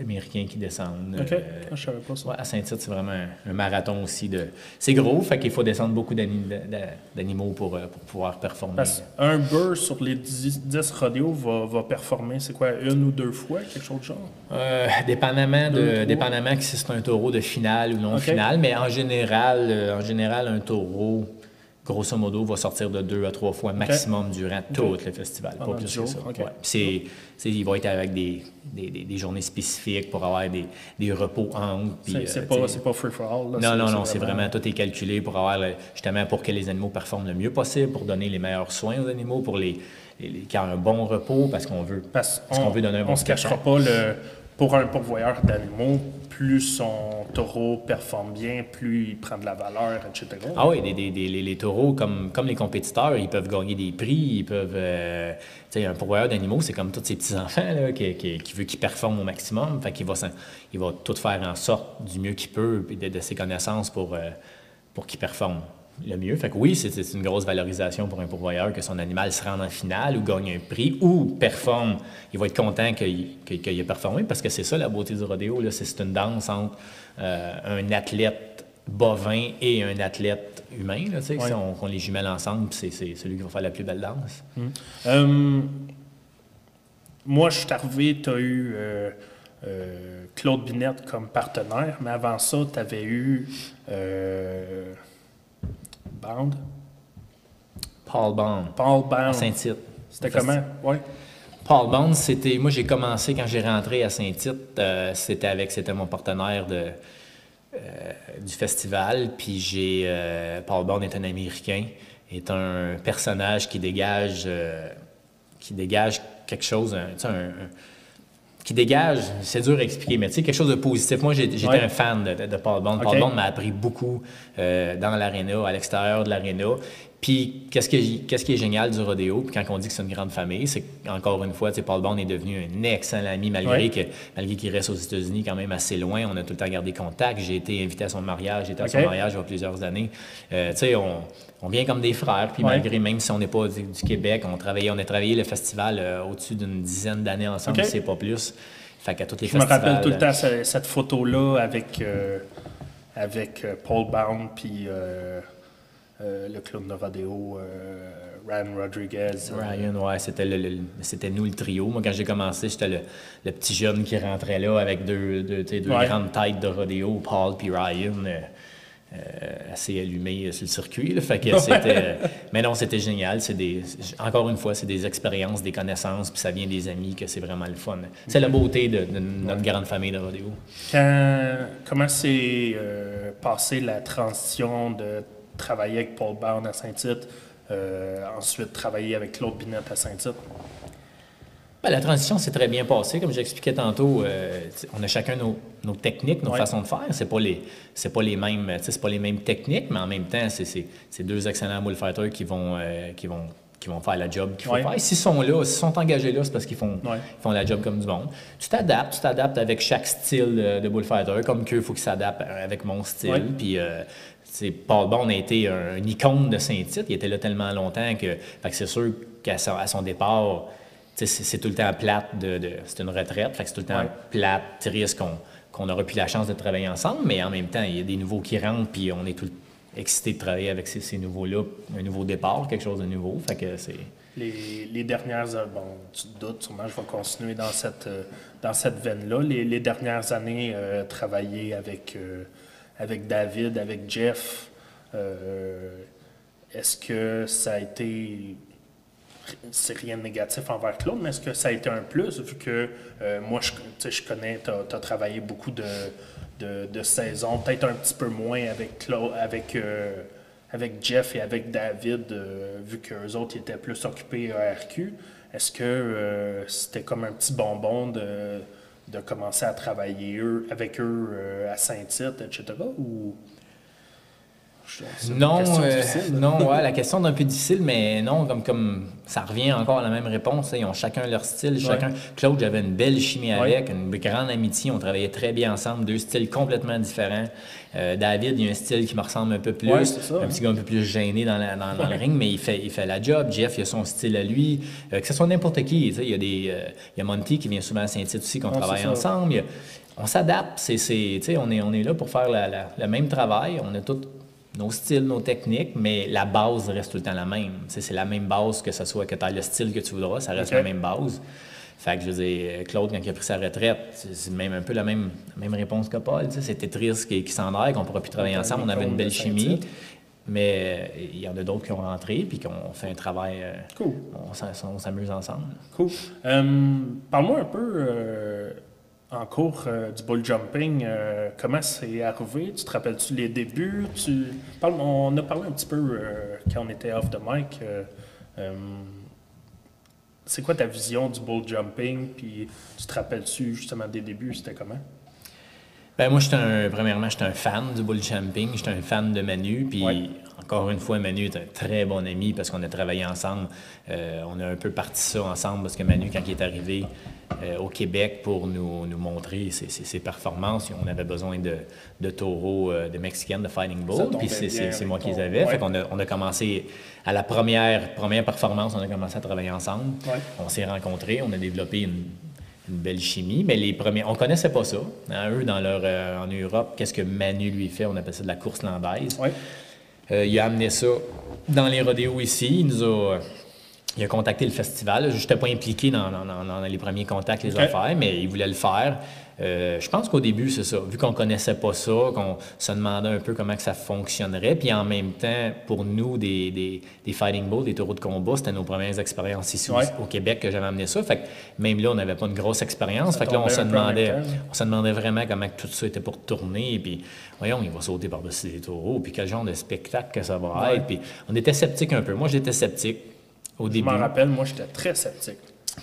américains qui descendent. OK. Ah, je savais pas ça. Ouais, à Saint-Tite, c'est vraiment un, un marathon aussi. de C'est gros, fait qu'il faut descendre beaucoup d'ani- d'a- d'animaux pour, euh, pour pouvoir performer. Parce qu'un bœuf sur les 10, 10 rodéos va, va performer, c'est quoi, une ou deux fois, quelque chose de genre? Euh, dépendamment, Deux, de, dépendamment que si c'est un taureau de finale ou non Ok. finale, mais en général, euh, en général, un taureau, grosso modo, va sortir de deux à trois fois maximum durant tout le festival. Pas plus que ça. ok. Ouais. Puis c'est- c'est- il va être avec des, des, des- des journées spécifiques pour avoir des, des repos entre. C'est euh, pas, c'est pas free for all. là, Non, non, non, c'est vraiment, tout est calculé pour avoir, le- justement, pour que les animaux performent le mieux possible, pour donner les meilleurs soins aux animaux, pour les, les, les- qu'ils aient un bon repos, parce qu'on veut, Parce parce qu'on veut donner un on bon se cachera pas, le, pour un pourvoyeur d'animaux, plus son taureau performe bien, plus il prend de la valeur, etc. Ah oui, des, des- les, les taureaux, comme, comme les compétiteurs, ils peuvent gagner des prix, ils peuvent... euh, tu sais, un pourvoyeur d'animaux, c'est comme tous ces petits-enfants qui, qui, veut qu'ils performent au maximum. Fait va, il va tout faire en sorte du mieux qu'il peut, de, de ses connaissances pour, euh, pour qu'il performe le mieux. Fait que oui, c'est une grosse valorisation pour un pourvoyeur que son animal se rende en finale ou gagne un prix ou performe. Il va être content qu'il ait performé parce que c'est ça la beauté du rodéo. C'est une danse entre euh, un athlète bovin et un athlète humain. Là, si on, les jumelle ensemble, c'est celui qui va faire la plus belle danse. Euh, moi, je suis arrivé, tu as eu euh, euh, Claude Binette comme partenaire, mais avant ça, tu avais eu Paul Bond, Paul à Band. Saint-Tite. C'était comment? Ouais. Paul Bond, c'était. Moi, j'ai commencé quand j'ai rentré à Saint-Tite. euh, c'était avec. C'était mon partenaire de, euh, du festival. Puis j'ai. euh, Paul Bond est un Américain, est un personnage qui dégage. qui dégage quelque chose. un- tu sais, un- un- qui dégage, c'est dur à expliquer, mais tu sais, quelque chose de positif. Moi, j'étais Ouais. un fan de, Paul Bond. Paul Bond m'a appris beaucoup euh, dans l'aréna, à l'extérieur de l'aréna. Puis, qu'est-ce, qu'est-ce qui est génial du rodéo, puis quand on dit que c'est une grande famille, c'est qu'encore une fois, tu sais, Paul Bond est devenu un excellent ami, malgré, Ouais. que, malgré qu'il reste aux États-Unis quand même assez loin. On a tout le temps gardé contact. J'ai été invité à son mariage, j'ai été à son mariage il y a plusieurs années. Euh, tu sais, on, on vient comme des frères, puis Ouais. malgré, même si on n'est pas du, du Québec, on, travaillait, on a travaillé le festival euh, au-dessus d'une dizaine d'années ensemble, Ok. si c'est pas plus. Fait qu'à toutes les Je me rappelle tout le temps ce- cette photo-là avec, euh, avec euh, Paul Bound puis euh, euh, le clown de rodéo, euh, Ryan Rodriguez. euh, Ryan, ouais, c'était, le, le- c'était nous le trio. Moi, quand j'ai commencé, j'étais le, le petit jeune qui rentrait là avec deux, deux, tu sais, deux Ouais. grandes têtes de rodéo, Paul puis Ryan, euh, assez allumés euh, sur le circuit. là. Fait que c'était, euh, mais non, c'était génial. C'est des, encore une fois, c'est des expériences, des connaissances, puis ça vient des amis, que c'est vraiment le fun. C'est la beauté de, de notre grande famille de rodéo. Quand, comment s'est euh, passée la transition de travailler avec Paul Bound à Saint-Tite, euh, ensuite travailler avec Claude Binette à Saint-Tite? Ben, la transition s'est très bien passée. Comme j'expliquais tantôt, euh, on a chacun nos, nos techniques, nos Ouais. façons de faire. C'est pas les, c'est pas les mêmes, c'est pas les mêmes techniques, mais en même temps, c'est, deux excellents bullfighters qui vont, euh, qui vont, qui vont faire la job qu'il faut Ouais. faire. S'ils sont là, s'ils sont engagés là, c'est parce qu'ils font, Ouais. ils font la job comme du monde. Tu t'adaptes, tu t'adaptes avec chaque style de bullfighter, comme il faut qu'ils s'adaptent avec mon style. Puis, euh, Paul Bond a été un, une icône de Saint-Tite. Il était là tellement longtemps que, fait que c'est sûr qu'à son, à son départ, c'est tout le temps plate. De, de- c'est une retraite. Fait que c'est tout le temps Ouais. plate, triste qu'on qu'on n'aura plus la chance de travailler ensemble. Mais en même temps, il y a des nouveaux qui rentrent, puis on est tout excité de travailler avec ces, ces nouveaux-là. Un nouveau départ, quelque chose de nouveau. Fait que c'est... Les, les dernières bon, tu te doutes, sûrement je vais continuer dans cette, euh, dans cette veine-là. Les, les dernières années, euh, travailler avec, euh, avec David, avec Jeff, euh, est-ce que ça a été. C'est rien de négatif envers Claude, mais est-ce que ça a été un plus vu que euh, moi, je, connais, tu as, travaillé beaucoup de, de, saisons, peut-être un petit peu moins avec Claude, avec, euh, avec Jeff et avec David, euh, vu qu'eux autres étaient plus occupés à RQ. Est-ce que euh, c'était comme un petit bonbon de, commencer à travailler avec eux à Saint-Tite, etc. Ou? Non, euh, non, ouais, la question est un peu difficile, mais non, comme, comme ça revient encore à la même réponse. hein, Ils ont chacun leur style. Chacun. Claude, j'avais une belle chimie Ouais. avec, une grande amitié. On travaillait très bien ensemble, deux styles complètement différents. Euh, David, il a un style qui me ressemble un peu plus. Ouais, c'est ça, un petit gars un peu plus gêné dans, la- dans- dans le ring, mais il fait, il fait la job. Jeff, il a son style à lui. Euh, que ce soit n'importe qui. tu sais, Il y, a des, il y a Monty qui vient souvent à Saint-Tite aussi, qu'on travaille ensemble. A- on s'adapte. C'est, on, est, on est là pour faire la- la- le même travail. On a tous nos styles, nos techniques, mais la base reste tout le temps la même. C'est la même base que ce soit que tu aies le style que tu voudras, ça reste la même base. Fait que je veux dire, Claude, quand il a pris sa retraite, c'est même un peu la même, la même réponse que Paul. C'était triste qui, qui s'en aille, qu'on ne pourra plus travailler ensemble. On avait une belle chimie. Mais il y en a d'autres qui ont rentré, puis qu'on fait un travail. euh, Cool. on s'amuse ensemble. Cool. Euh, Parle-moi un peu euh, en cours euh, du bull jumping. euh, comment c'est arrivé? Tu te rappelles-tu les débuts? Tu... Parle, on a parlé un petit peu euh, quand on était off the mic. c'est quoi ta vision du bull jumping? Puis tu te rappelles-tu justement des débuts? C'était comment? Ben, moi, j'étais un, premièrement, j'étais un fan du bull jumping, j'étais un fan de Manu, puis Ouais. encore une fois, Manu est un très bon ami parce qu'on a travaillé ensemble. On a un peu parti ça ensemble parce que Manu, quand il est arrivé euh, au Québec pour nous, nous montrer ses, ses- ses performances, on avait besoin de, de taureaux, euh, de mexicaines, de Fighting Bull, puis c'est, moi qui les avais. ouais. Fait qu'on a, on a commencé à la première, première performance, on a commencé à travailler ensemble. Ouais. On s'est rencontrés, on a développé une, une belle chimie, mais les premiers, on connaissait pas ça. hein, eux, dans leur, euh, en Europe, qu'est-ce que Manu lui fait? On appelle ça de la course landaise. Il a amené ça dans les rodéos ici. Il nous a, il a contacté le festival. Je n'étais pas impliqué dans, dans- dans- dans les premiers contacts, les Ok. affaires, mais il voulait le faire. Euh, je pense qu'au début, c'est ça. Vu qu'on connaissait pas ça, qu'on se demandait un peu comment que ça fonctionnerait, puis en même temps, pour nous, des, des, des fighting bulls, des taureaux de combat, c'était nos premières expériences ici au- Ouais. au Québec que j'avais amené ça. Fait que même là, on n'avait pas une grosse expérience. Fait que là, on se demandait, on se demandait vraiment comment que tout ça était pour tourner. Puis, voyons, il va sauter par-dessus les taureaux. Puis, quel genre de spectacle que ça va Ouais. être. Puis, on était sceptiques un peu. Moi, j'étais sceptique au Je début. m'en rappelle, moi, j'étais très sceptique.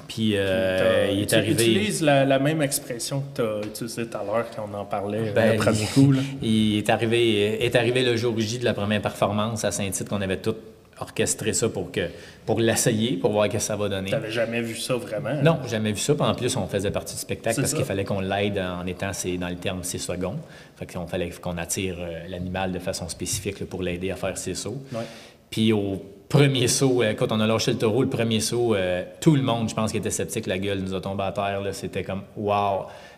Puis, euh, il est tu arrivé. utilises la, la même expression que tu as utilisée tout à l'heure quand on en parlait euh, Ben, le premier coup. là. Il est arrivé, est arrivé le jour J de la première performance à Saint-Tite qu'on avait tout orchestré ça pour, que, pour l'essayer, pour voir ce que ça va donner. Tu n'avais jamais vu ça vraiment. Non, jamais vu ça. Puis en plus, on faisait partie du spectacle parce qu'il fallait qu'on l'aide en étant, c'est dans le terme, ses secondes. Fait qu'on fallait qu'on attire euh, l'animal de façon spécifique là, pour l'aider à faire ses sauts. Ouais. Puis au premier saut, euh, quand on a lâché le taureau, le premier saut, euh, tout le monde, je pense, qui était sceptique, la gueule nous a tombé à terre. C'était comme,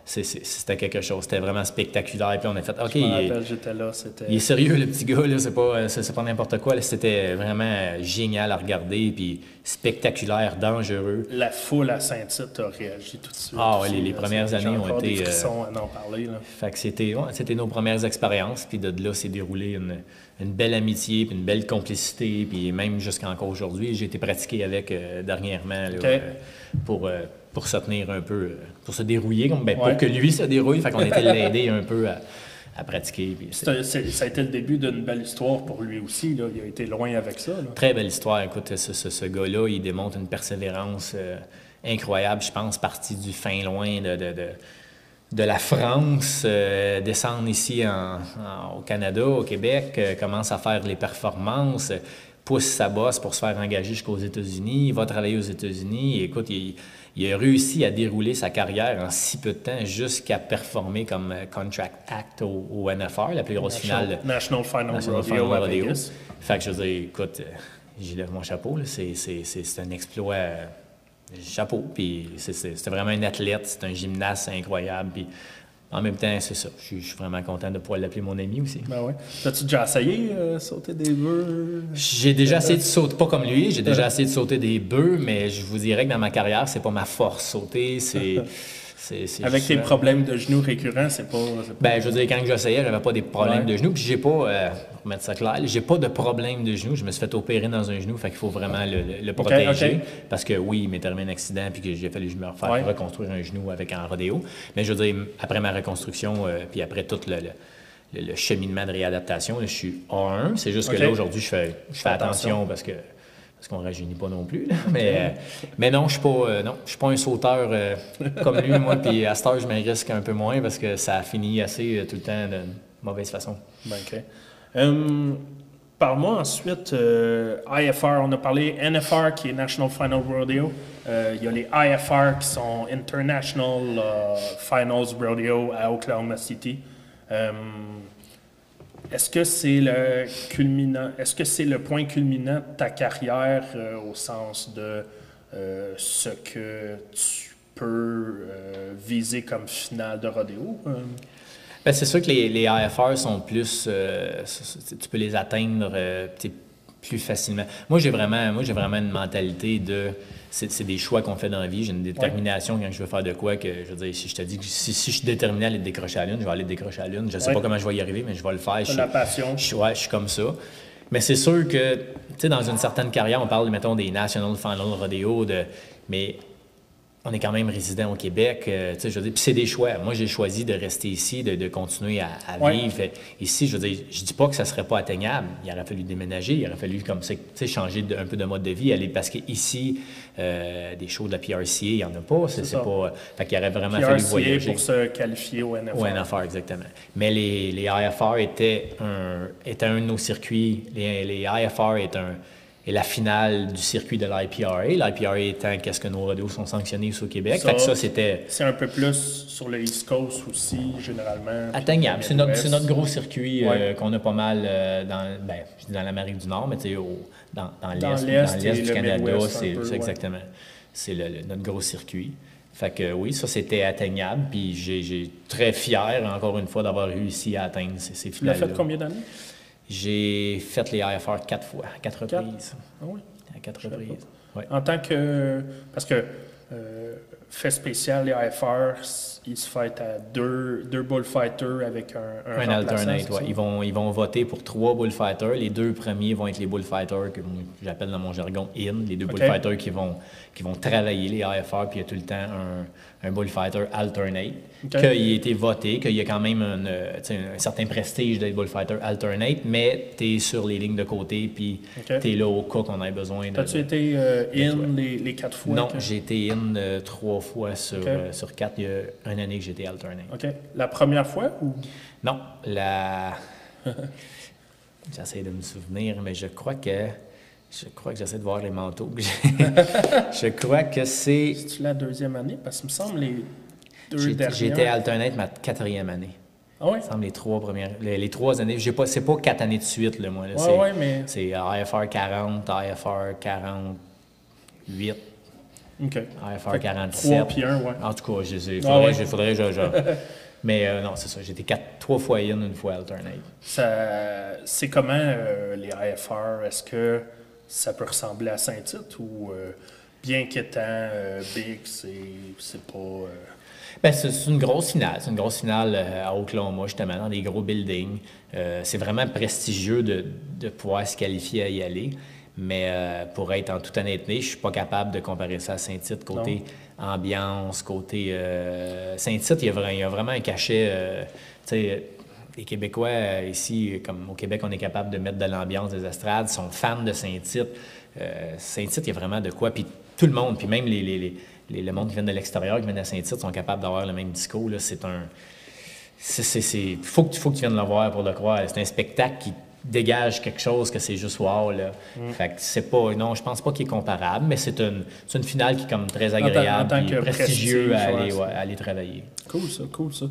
c'est- c'était quelque chose. C'était vraiment spectaculaire. Puis on a fait, OK, il est- là. Il est sérieux, le petit gars, là, c'est pas, c'est pas n'importe quoi. C'était vraiment génial à regarder, puis spectaculaire, dangereux. La foule à Saint-Tite a réagi tout de suite. Ah ouais, les- les premières années ont été, des euh, à en parler. Là. Fait que c'était, ouais, nos premières expériences, puis de là s'est déroulé une, une belle amitié, puis une belle complicité, puis même jusqu'à encore aujourd'hui, j'ai été pratiqué avec euh, dernièrement là, euh, pour, euh, pour se tenir un peu, pour se dérouiller, comme, ben, Ouais. pour que lui se dérouille, fait qu'on était l'aider un peu à, à pratiquer. puis ça a été le début d'une belle histoire pour lui aussi. Là. Il a été loin avec ça. là. Très belle histoire. Écoute, ce, ce- ce gars-là, il démontre une persévérance incroyable. Je pense parti du fin loin de, de, de, de la France, euh, descendre ici en- en- au Canada, au Québec, euh, commence à faire les performances. pousse sa bosse pour se faire engager jusqu'aux États-Unis. Il va travailler aux États-Unis. Et Écoute, il, il a réussi à dérouler sa carrière en si peu de temps jusqu'à performer comme euh, Contract Act au, au NFR, la plus grosse finale. National Final National Final Rodeo. Fait que je veux dire, écoute, euh, j'y lève mon chapeau. c'est un exploit. Euh, chapeau. Puis c'était vraiment un athlète, c'est un gymnaste incroyable. Puis en même temps, c'est ça. Je suis, vraiment content de pouvoir l'appeler mon ami aussi. Ben ouais. T'as-tu déjà essayé euh, sauter des bœufs? J'ai déjà essayé de sauter, pas comme lui, j'ai déjà essayé de sauter des bœufs, mais je vous dirais que dans ma carrière, c'est pas ma force. Sauter, c'est. Avec tes problèmes de genoux récurrents, c'est pas. Ben, je veux dire, quand j'essayais, j'avais pas des problèmes Ouais. de genoux. Puis j'ai pas, euh, pour mettre ça clair, j'ai pas de problème de genoux. Je me suis fait opérer dans un genou, fait qu'il faut vraiment le, protéger. Parce que oui, il m'est arrivé un accident, puis que j'ai fallu je me refaire Ouais. reconstruire un genou avec un rodéo. Mais je veux dire, après ma reconstruction, euh, puis après tout le, le- le- le cheminement de réadaptation, là, je suis A1. C'est juste que là, aujourd'hui, je fais, je fais attention. attention parce que parce qu'on ne rajeunit pas non plus. là. Mais, euh, mais non, je ne suis, pas, euh, je suis pas un sauteur euh, comme lui, moi. Puis à cette heure, je risque un peu moins parce que ça a fini assez tout le temps d'une mauvaise façon. Ben, OK. Hum, Parle-moi ensuite, IFR, on a parlé NFR qui est National Final Rodeo. Il y a les IFR qui sont International Finals Rodeo à Oklahoma City. Hum, est-ce que c'est le culminant, est-ce que c'est le point culminant de ta carrière euh, au sens de euh, ce que tu peux euh, viser comme finale de rodéo? Ben, c'est sûr que les, les AFR sont plus. tu peux les atteindre plus facilement. Moi, j'ai vraiment, moi, j'ai vraiment une mentalité de. C'est des choix qu'on fait dans la vie. J'ai une détermination quand je veux faire de quoi que, je veux dire, si je te dis que si, si je suis déterminé à aller décrocher à la lune, je vais aller décrocher à la lune. Je sais Ouais. pas comment je vais y arriver, mais je vais le faire. Je la passion. je, ouais, je suis comme ça. Mais c'est sûr que, tu sais, dans une certaine carrière, on parle, mettons, des National Final Rodeo, de, mais on est quand même résident au Québec. euh, tu sais, je veux dire, c'est des choix. Moi, j'ai choisi de rester ici, de, de continuer à, à Ouais. vivre ici. Je veux dire, je dis pas que ça serait pas atteignable. Il aurait fallu déménager, il aurait fallu comme ça, tu sais, changer de- un peu de mode de vie, aller parce qu'ici, euh, des shows de la PRCA, il y en a pas. C'est C'est pas. Fait qu'il aurait vraiment fallu voyager. pour se qualifier au NFR. Au NFR, exactement. Mais les, les IFR étaient un, étaient un de nos circuits. Les, les IFR est, un, est la finale du circuit de l'IPRA. L'IPRA étant qu'est-ce que nos rodéos sont sanctionnés ici au Québec. Ça, fait que ça, c'était C'est un peu plus sur le East Coast aussi, généralement. atteignable. C'est notre, gros circuit euh, qu'on a pas mal euh, dans, ben, dans l'Amérique du Nord, mais tu sais, dans, dans l'Est et le du Canada, c'est ouais. exactement. C'est notre gros circuit. Fait que oui, ça c'était atteignable, puis j'ai très fier, encore une fois, d'avoir réussi à atteindre ces, ces Tu l'as finales fait combien d'années? J'ai fait les IFR quatre fois, à quatre Quatre? reprises. Ah oui? À quatre reprises. Ouais. En tant que. Parce que, euh, fait spécial, les IFR, ils se fêtent à deux, deux bullfighters avec un, un, Un alternate, ouais. Ils vont, ils vont voter pour trois bullfighters. Les deux premiers vont être les bullfighters que j'appelle dans mon jargon IN, les deux bullfighters qui vont, qui vont travailler les IFR, puis il y a tout le temps un, un bullfighter alternate. Qu'il a été voté, qu'il y a quand même un, euh, un certain prestige d'être bullfighter alternate, mais tu es sur les lignes de côté, puis Ok. tu es là au cas qu'on ait besoin de. T'as-tu été euh, in les, les quatre fois? Non, que- j'ai été in euh, trois fois sur, euh, sur quatre. Il y a une année que j'étais alternate. OK. La première fois ou? Non, la. j'essaie de me souvenir, mais je crois que. Je crois que j'essaie de voir les manteaux. que j'ai. je crois que c'est. C'est-tu la deuxième année? Parce que me semble les deux dernières. J'étais alternate ma quatrième année. Ah oui? Il me semble les trois premières. Les, les trois années. J'ai pas, c'est pas quatre années de suite, là, moi. là. Ouais, c'est, ouais, mais. c'est IFR 40, IFR 48, OK. Que 47. Trois puis un, ouais. En tout cas, je- il Ah faudrait, ouais. je- faudrait que je. je- Mais euh, non, c'est ça. J'étais quatre, trois fois in, une fois alternate. Ça, c'est comment euh, les IFR? Est-ce que ça peut ressembler à Saint-Tite ou euh, bien qu'étant euh, big, c'est, pas. euh, Ben, c'est une grosse finale. C'est une grosse finale euh, à Oklahoma, justement, dans des gros buildings. C'est vraiment prestigieux de, de pouvoir se qualifier à y aller. Mais pour être en toute honnêteté, je suis pas capable de comparer ça à Saint-Tite, côté ambiance, côté... Saint-Tite, il y, a vra- il y a vraiment un cachet... les Québécois, euh, ici, comme au Québec, on est capable de mettre de l'ambiance des estrades, sont fans de Saint-Tite. Euh, Saint-Tite, il y a vraiment de quoi. Puis tout le monde, puis même les, les, les, les- le monde qui vient de l'extérieur, qui vient à Saint-Tite, sont capables d'avoir le même discours. C'est un. C'est- faut, que, faut que tu viennes le voir pour le croire. C'est un spectacle qui, dégage quelque chose que c'est juste wow. Là. Fait que c'est pas. Non, je pense pas qu'il est comparable, mais c'est une, une finale qui est comme très agréable que prestigieux à aller, ouais, à aller travailler. Cool ça, cool ça.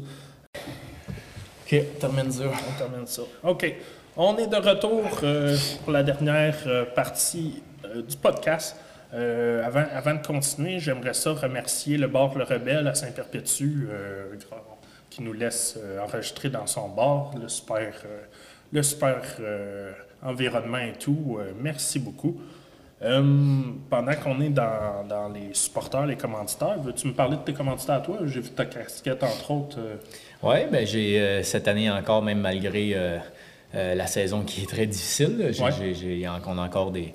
OK, termine ça. On termine ça. OK. On est de retour euh, pour la dernière euh, partie euh, du podcast. Avant, de continuer, j'aimerais ça remercier le bar Le Rebelle à Saint-Perpétue qui nous laisse enregistrer dans son bar, le super, le super environnement et tout. Merci beaucoup. Pendant qu'on est dans, dans les supporters, les commanditaires, veux-tu me parler de tes commanditaires, toi? J'ai vu ta casquette, entre autres. Oui, ben j'ai euh, cette année encore, même malgré euh, euh, la saison qui est très difficile, j'ai, Ouais. j'ai- j'ai en- on a encore des,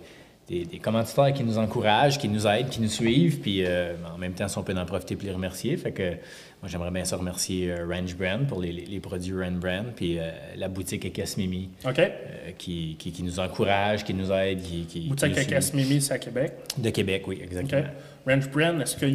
des, des commanditaires qui nous encouragent, qui nous aident, qui nous suivent, puis euh, en même temps, si on peut en profiter pour les remercier. Fait que moi, j'aimerais bien ça remercier euh, Range Brand pour les, les- les produits Range Brand, puis euh, la boutique Ekes Mimi qui, qui, qui nous encourage, qui nous aide, qui, Boutique suit. Mimi, c'est à Québec. De Québec, oui, exactement. Range Brand, est-ce qu'ils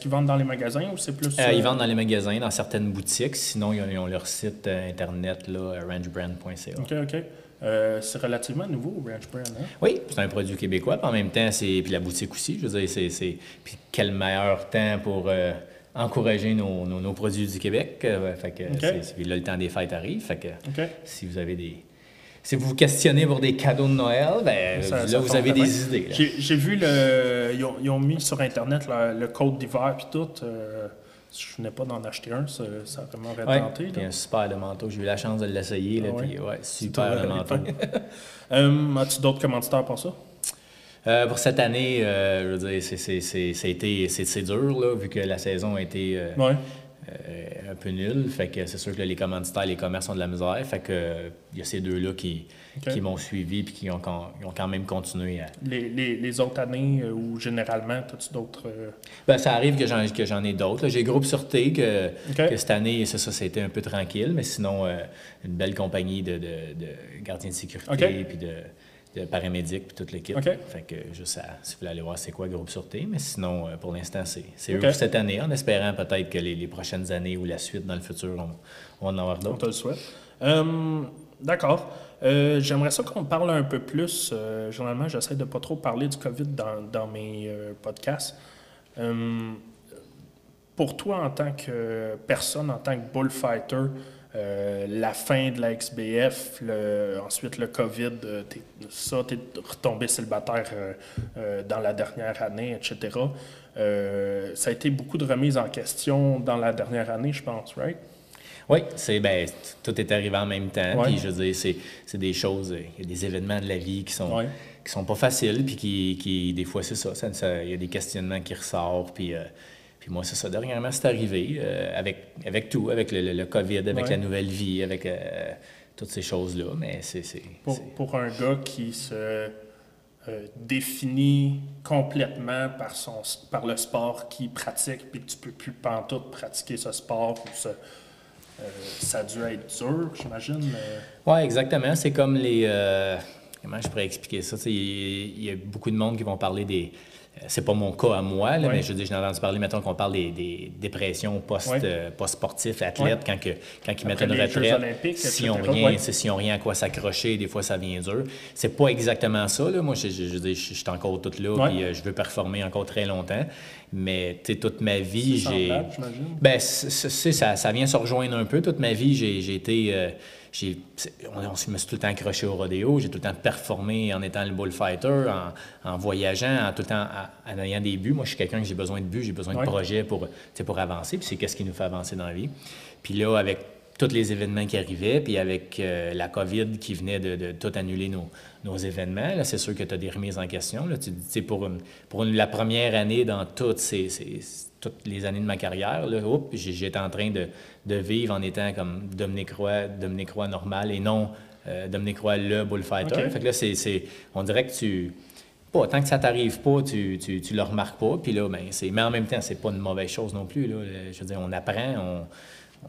qu'ils vendent dans les magasins ou c'est plus. Euh, euh, ils vendent dans les magasins, dans certaines boutiques. Sinon, ils ont, ils ont leur site euh, internet, là, euh, rangebrand.ca. OK, OK. Euh, c'est relativement nouveau, Range Brand. Hein? Oui, c'est un produit québécois. Puis en même temps, c'est. Puis la boutique aussi, je veux dire, c'est. Puis quel meilleur temps pour euh, encourager nos, nos- nos produits du Québec. euh, fait que puis là, le temps des fêtes arrive. Fait que si vous avez des. Si vous vous questionnez pour des cadeaux de Noël, ben Ça- là, ça vous avez bien. des idées. J'ai vu le. Ils ont, ils ont mis sur Internet le, le code d'hiver puis tout. euh, si je venais pas d'en acheter un, ça, ça a vraiment Ouais, tenté. puis là. un super de manteau. J'ai eu la chance de l'essayer. là, Ah ouais? puis ouais, super de manteau. Euh, As-tu d'autres commanditaires pour ça? Euh, pour cette année, euh, je veux dire, c'est, a dur, là, vu que la saison a été euh. Euh, un peu nulle. Fait que c'est sûr que là, les commanditaires, les commerces ont de la misère. Fait que euh, il y a ces deux-là qui, qui m'ont suivi puis qui ont, ont quand même continué à. Les, les, les autres années euh, où généralement, as-tu d'autres. euh, Ben, ça arrive que j'en, que j'en ai d'autres. J'ai Groupe Sûreté, que, que cette année, ça, ça, été un peu tranquille, mais sinon, euh, une belle compagnie de, de, de gardiens de sécurité OK. puis de, de paramédics puis toute l'équipe. OK. Fait que juste à, si vous voulez aller voir c'est quoi Groupe Sûreté, mais sinon, euh, pour l'instant, c'est, c'est OK. eux cette année, en espérant peut-être que les, les prochaines années ou la suite dans le futur, on, on en On d'autres. te le souhaite. Euh, D'accord. Euh, J'aimerais ça qu'on parle un peu plus. euh, généralement, j'essaie de pas trop parler du COVID dans, dans mes euh, podcasts. Euh, pour toi, en tant que personne, en tant que bullfighter, euh, la fin de la XBF, le- ensuite le COVID, euh, t'es- ça, tu es retombé célibataire euh, euh, dans la dernière année, etc. Ça a été beaucoup de remises en question dans la dernière année, je pense, right? Oui, c'est ben, tout est arrivé en même temps. Puis je veux dire, c'est, des choses, il y a des événements de la vie qui sont, Ouais. qui sont pas faciles, puis qui, qui des fois, c'est ça, ça, ça- il y a des questionnements qui ressortent, puis, puis moi, c'est ça. Dernièrement, c'est arrivé euh, avec, avec tout, avec le, le- le COVID, avec Ouais. la nouvelle vie, avec euh, toutes ces choses-là, mais c'est... Pour, un gars qui se euh, définit complètement par, son, par le sport qu'il pratique, puis que tu peux plus pantoute pratiquer ce sport, ou ce- ça a dû être dur, j'imagine. Oui, exactement. C'est comme les. comment je pourrais expliquer ça? Il y, a beaucoup de monde qui vont parler des. C'est pas mon cas à moi, là, mais je veux dire, j'ai entendu parler, mettons, qu'on parle des, des dépressions euh, post-sportifs, athlètes, quand, que, quand ils mettent une retraite. S'ils n'ont rien, s'ils ont rien à quoi s'accrocher, des fois, ça vient dur. C'est pas exactement ça. Là. Moi, je, je, je je, suis encore toute là, puis euh, je veux performer encore très longtemps. Mais tu sais, toute ma vie, j'ai. Ben, c'est- ça, ça vient se rejoindre un peu. Toute ma vie, j'ai j'ai été. euh, j'ai- on, on se- me suis tout le temps accroché au rodéo. J'ai tout le temps performé en étant le bullfighter, en, en voyageant, en tout le temps en ayant des buts. Moi, je suis quelqu'un que j'ai besoin de buts, j'ai besoin de projets pour, pour avancer. Puis c'est qu'est-ce qui nous fait avancer dans la vie. Puis là, avec tous les événements qui arrivaient, puis avec euh, la COVID qui venait de, de tout annuler nos, nos événements, là, c'est sûr que tu as des remises en question. Là. Tu, pour une- pour une- la première année dans toutes, ces, ces- toutes les années de ma carrière, j'étais en train de, de vivre en étant comme Dominique Roy, Dominique Roy normal et non euh, Dominique Roy le bullfighter. Fait que là, c'est, on dirait que tu... Pas, tant que ça t'arrive pas, tu, tu, tu le remarques pas. Puis là, ben, c'est, mais en même temps, c'est pas une mauvaise chose non plus. Là. Je veux dire, on apprend, on, on,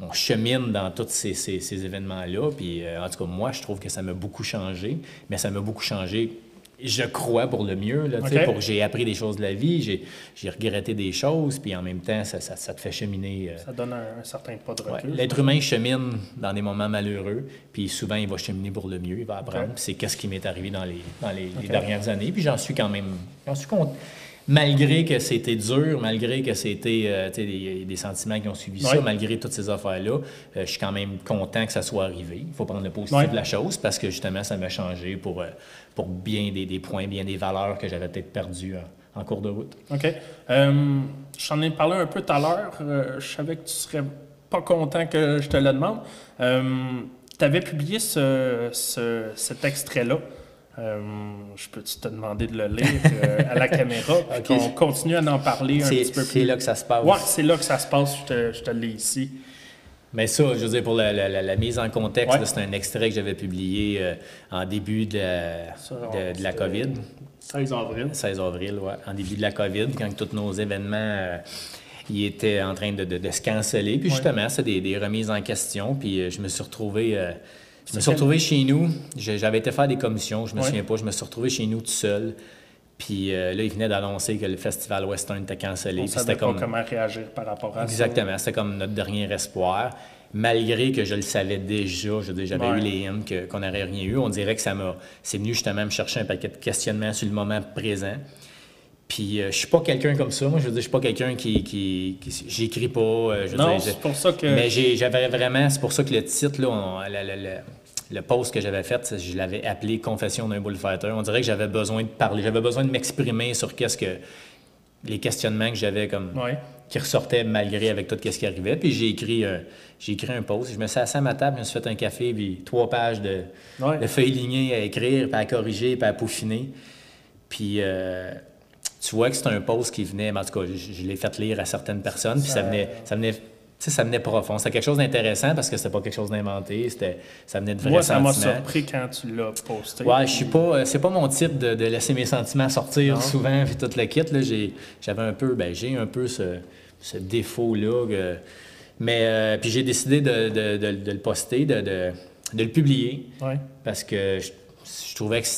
on chemine dans tous ces, ces- ces événements-là. Puis, euh, en tout cas, moi, je trouve que ça m'a beaucoup changé. Mais ça m'a beaucoup changé je crois pour le mieux. Là, pour j'ai appris des choses de la vie, j'ai, regretté des choses, puis en même temps, ça, ça, ça te fait cheminer. euh, Ça donne un, un certain pas de Ouais, recul. L'être humain chemine dans des moments malheureux, puis souvent il va cheminer pour le mieux, il va apprendre. C'est qu'est-ce qui m'est arrivé dans les, dans les, dernières années, puis j'en suis quand même, j'en suis content. Malgré que c'était dur, malgré que c'était euh, des, des sentiments qui ont suivi ça, malgré toutes ces affaires-là, euh, je suis quand même content que ça soit arrivé. Il faut prendre le positif de la chose parce que justement, ça m'a changé pour, euh, pour bien des, des points, bien des valeurs que j'avais peut-être perdues en, en cours de route. OK. Je t'en ai parlé un peu tout à l'heure. Je savais que tu serais pas content que je te le demande. tu avais publié ce, ce- cet extrait-là. Euh, je peux-tu te demander de le lire euh, à la caméra? puis qu'on continue à en parler un C'est petit peu c'est plus? là que ça se passe. Ouais, c'est là que ça se passe. Je te, je te l'ai ici. Mais ça, je veux dire, pour la, la- la- la mise en contexte, Ouais. c'est un extrait que j'avais publié euh, en début de la, Ça, de- de la c'était- COVID, 16 avril. 16 avril, ouais, en début de la COVID, quand tous nos événements ils étaient en train de, de- de se canceller. Puis Ouais. justement, c'est des, des remises en question. Puis je me suis retrouvé. Je me suis retrouvé chez nous. J'avais été faire des commissions, je me Ouais. souviens pas. Je me suis retrouvé chez nous tout seul. Puis euh, là, ils venaient d'annoncer que le festival Western était cancellé. On savait pas comme. comment réagir par rapport à ça. Exactement, c'était comme notre dernier espoir. Malgré que je le savais déjà, je j'avais Ouais. eu les hymnes qu'on n'aurait rien eu, on dirait que ça m'a. C'est venu justement me chercher un paquet de questionnements sur le moment présent. Puis euh, je suis pas quelqu'un comme ça. Moi, je veux dire, je suis pas quelqu'un qui. qui, qui- J'écris pas. euh, je veux Non, c'est pour ça que. mais j'avais vraiment, c'est pour ça que le titre, là, on- le post que j'avais fait, je l'avais appelé Confession d'un bullfighter. On dirait que j'avais besoin de parler, j'avais besoin de m'exprimer sur qu'est-ce que les questionnements que j'avais comme Ouais. qui ressortaient malgré avec tout ce qui arrivait. Puis j'ai écrit, un- j'ai écrit un post. Je me suis assis à ma table, je me suis fait un café, puis trois pages de, Ouais. de feuilles lignées à écrire, puis à corriger, puis à peaufiner. Puis euh, tu vois que c'est un post qui venait, mais en tout cas, je, je l'ai fait lire à certaines personnes, puis ça Ça- venait, ça venait, sais, ça venait profond. C'était quelque chose d'intéressant parce que c'était pas quelque chose d'inventé, c'était, ça venait de vrais Moi, ça m'a surpris quand tu l'as posté. Ouais, je suis pas. euh, C'est pas mon type de, de laisser mes sentiments sortir Non. souvent, puis tout le kit. Là, j'ai, j'avais un peu, ben, j'ai un peu ce, ce défaut-là. que- mais euh, puis j'ai décidé de, de- de- de le poster, de, le publier, Ouais. parce que je, je trouvais que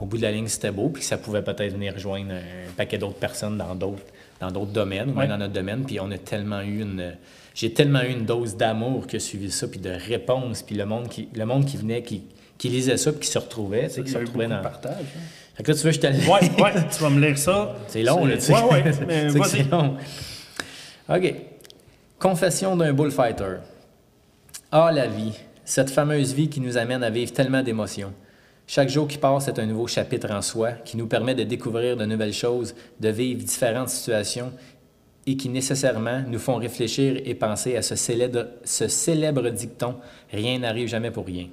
au bout de la ligne c'était beau, puis que ça pouvait peut-être venir rejoindre un paquet d'autres personnes dans d'autres dans d'autres domaines, ou Ouais. même dans notre domaine. Puis on a tellement eu une. J'ai tellement eu une dose d'amour qui a suivi ça, puis de réponse, puis le monde qui, le monde qui venait, qui, qui lisait ça, puis qui se retrouvait, tu sais, Il qui se retrouvait de dans. partage. hein. Fait que là, tu veux, je te le Ouais, ouais, tu vas me lire ça. C'est long, là, tu sais. Ouais, ouais, mais c'est long. OK. Confession d'un bullfighter. Ah, la vie. Cette fameuse vie qui nous amène à vivre tellement d'émotions. Chaque jour qui passe est un nouveau chapitre en soi qui nous permet de découvrir de nouvelles choses, de vivre différentes situations et qui nécessairement nous font réfléchir et penser à ce célèbre, ce célèbre dicton Rien n'arrive jamais pour rien.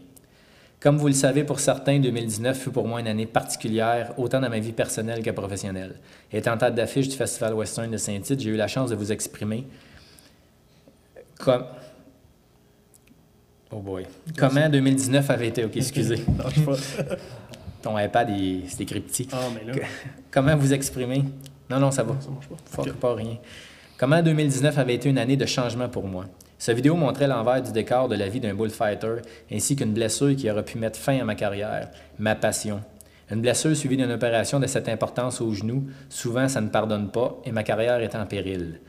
Comme vous le savez, pour certains, 2019 fut pour moi une année particulière, autant dans ma vie personnelle que professionnelle. Étant tête d'affiche du Festival Western de Saint-Tite, j'ai eu la chance de vous exprimer comme... Oh boy. Comment 2019 avait été... OK, excusez. Ton iPad, c'est écrit petit. Ah, mais là, Comment vous exprimer? Non, non, ça va. ça marche pas. Fuck pas rien. Comment 2019 avait été une année de changement pour moi? Cette vidéo montrait l'envers du décor de la vie d'un bullfighter, ainsi qu'une blessure qui aurait pu mettre fin à ma carrière, ma passion. Une blessure suivie d'une opération de cette importance au genou, souvent ça ne pardonne pas et ma carrière est en péril.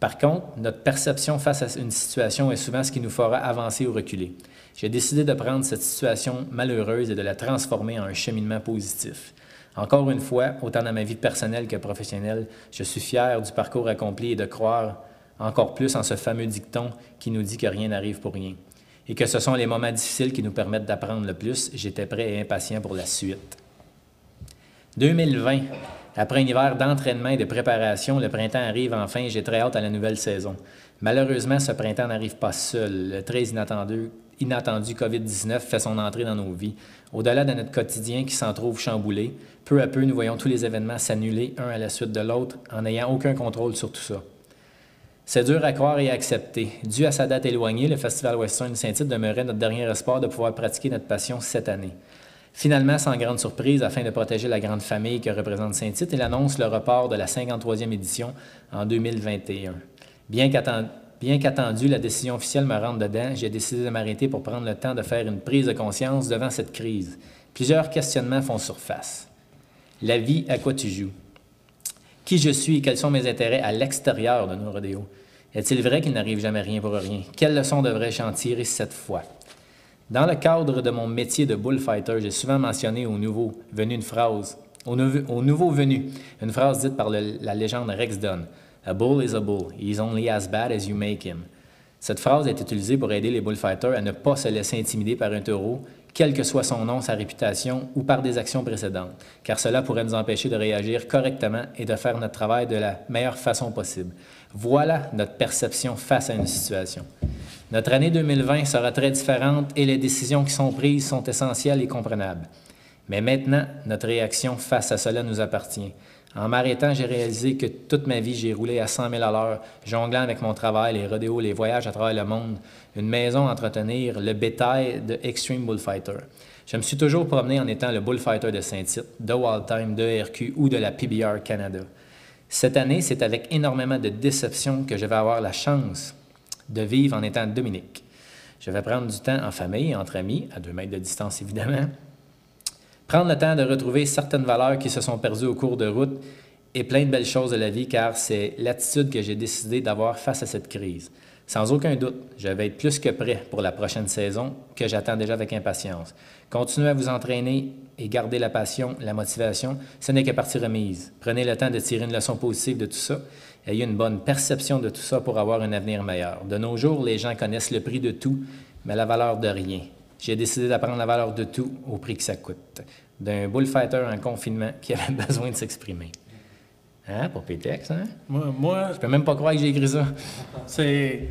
Par contre, notre perception face à une situation est souvent ce qui nous fera avancer ou reculer. J'ai décidé de prendre cette situation malheureuse et de la transformer en un cheminement positif. Encore une fois, autant dans ma vie personnelle que professionnelle, je suis fier du parcours accompli et de croire encore plus en ce fameux dicton qui nous dit que rien n'arrive pour rien. Et que ce sont les moments difficiles qui nous permettent d'apprendre le plus. J'étais prêt et impatient pour la suite. 2020. Après un hiver d'entraînement et de préparation, le printemps arrive enfin et j'ai très hâte à la nouvelle saison. Malheureusement, ce printemps n'arrive pas seul. Le très inattendu, inattendu COVID-19 fait son entrée dans nos vies. Au-delà de notre quotidien qui s'en trouve chamboulé, peu à peu, nous voyons tous les événements s'annuler un à la suite de l'autre en n'ayant aucun contrôle sur tout ça. C'est dur à croire et à accepter. Dû à sa date éloignée, le Festival Western Saint-Tite demeurait notre dernier espoir de pouvoir pratiquer notre passion cette année. Finalement, sans grande surprise, afin de protéger la grande famille que représente Saint-Tite, il annonce le report de la 53e édition en 2021. Bien qu'atten- bien qu'attendu, la décision officielle me rentre dedans, j'ai décidé de m'arrêter pour prendre le temps de faire une prise de conscience devant cette crise. Plusieurs questionnements font surface. La vie, à quoi tu joues? Qui je suis et quels sont mes intérêts à l'extérieur de nos rodéos? Est-il vrai qu'il n'arrive jamais rien pour rien? Quelle leçon devrais-je en tirer cette fois? Dans le cadre de mon métier de bullfighter, j'ai souvent mentionné au nouveau venu une phrase, au, une phrase dite par la légende Rex Dunn. A bull is a bull. He's only as bad as you make him. Cette phrase est utilisée pour aider les bullfighters à ne pas se laisser intimider par un taureau, quel que soit son nom, sa réputation ou par des actions précédentes, car cela pourrait nous empêcher de réagir correctement et de faire notre travail de la meilleure façon possible. Voilà notre perception face à une situation. Notre année 2020 sera très différente et les décisions qui sont prises sont essentielles et comprenables. Mais maintenant, notre réaction face à cela nous appartient. En m'arrêtant, j'ai réalisé que toute ma vie, j'ai roulé à 100 000 à l'heure, jonglant avec mon travail, les rodéos, les voyages à travers le monde, une maison à entretenir, le bétail de Extreme Bullfighter. Je me suis toujours promené en étant le bullfighter de Saint-Tite, de Wild Time, de RQ ou de la PBR Canada. Cette année, c'est avec énormément de déception que je vais avoir la chance de vivre en étant Dominique. Je vais prendre du temps en famille, entre amis, à deux mètres de distance évidemment, Prendre le temps de retrouver certaines valeurs qui se sont perdues au cours de route et plein de belles choses de la vie, car c'est l'attitude que j'ai décidé d'avoir face à cette crise. Sans aucun doute, je vais être plus que prêt pour la prochaine saison, que j'attends déjà avec impatience. Continuez à vous entraîner et garder la passion, la motivation, ce n'est que partie remise. Prenez le temps de tirer une leçon positive de tout ça. Ayez une bonne perception de tout ça pour avoir un avenir meilleur. De nos jours, les gens connaissent le prix de tout, mais la valeur de rien. J'ai décidé d'apprendre la valeur de tout au prix que ça coûte. D'un bullfighter en confinement qui avait besoin de s'exprimer. Hein, pour PTX, hein? Moi, moi Je peux même pas croire que j'ai écrit ça. c'est,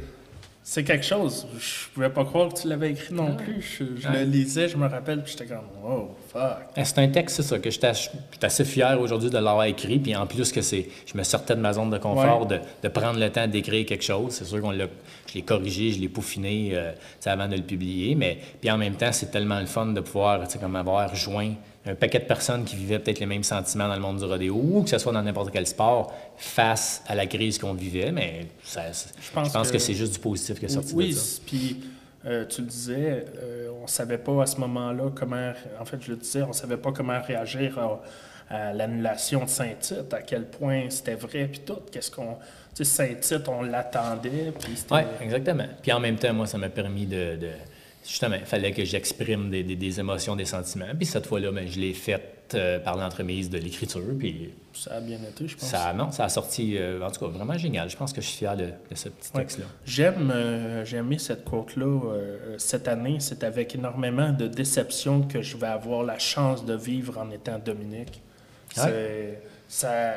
c'est quelque chose. Je pouvais pas croire que tu l'avais écrit non plus. Je, je le lisais, je me rappelle, puis j'étais comme, oh, fuck. Eh, C'est un texte, c'est ça, que j'étais ach- j'étais assez fier aujourd'hui de l'avoir écrit. Puis en plus que c'est, je me sortais de ma zone de confort, de, de prendre le temps d'écrire quelque chose. C'est sûr qu'on l'a, je l'ai corrigé, je l'ai peaufiné euh, avant de le publier. Mais puis en même temps, c'est tellement le fun de pouvoir, comme avoir joint un paquet de personnes qui vivaient peut-être les mêmes sentiments dans le monde du rodéo, ou que ce soit dans n'importe quel sport, face à la crise qu'on vivait. Mais ça- je pense pense, que, que- c'est juste du positif qui est sorti Oui, de ça. puis euh, tu le disais, euh, on savait pas à ce moment-là comment. En fait, je le disais, on savait pas comment réagir à, à l'annulation de Saint-Tite, à quel point c'était vrai, puis tout. Qu'est-ce qu'on. Tu sais, Saint-Tite, on l'attendait, puis c'était. Oui, exactement. Puis en même temps, moi, ça m'a permis de. de- justement, il fallait que j'exprime des, des- des émotions, des sentiments. Puis cette fois-là, ben, je l'ai fait euh, par l'entremise de l'écriture. Puis Ça a bien été, je pense. ça, non, ça a sorti, euh, en tout cas, vraiment génial. Je pense que je suis fier de, de ce petit Ouais. texte-là. J'aime, euh, j'ai aimé cette quote-là cette année. C'est avec énormément de déception que je vais avoir la chance de vivre en étant Dominique. C'est, ça,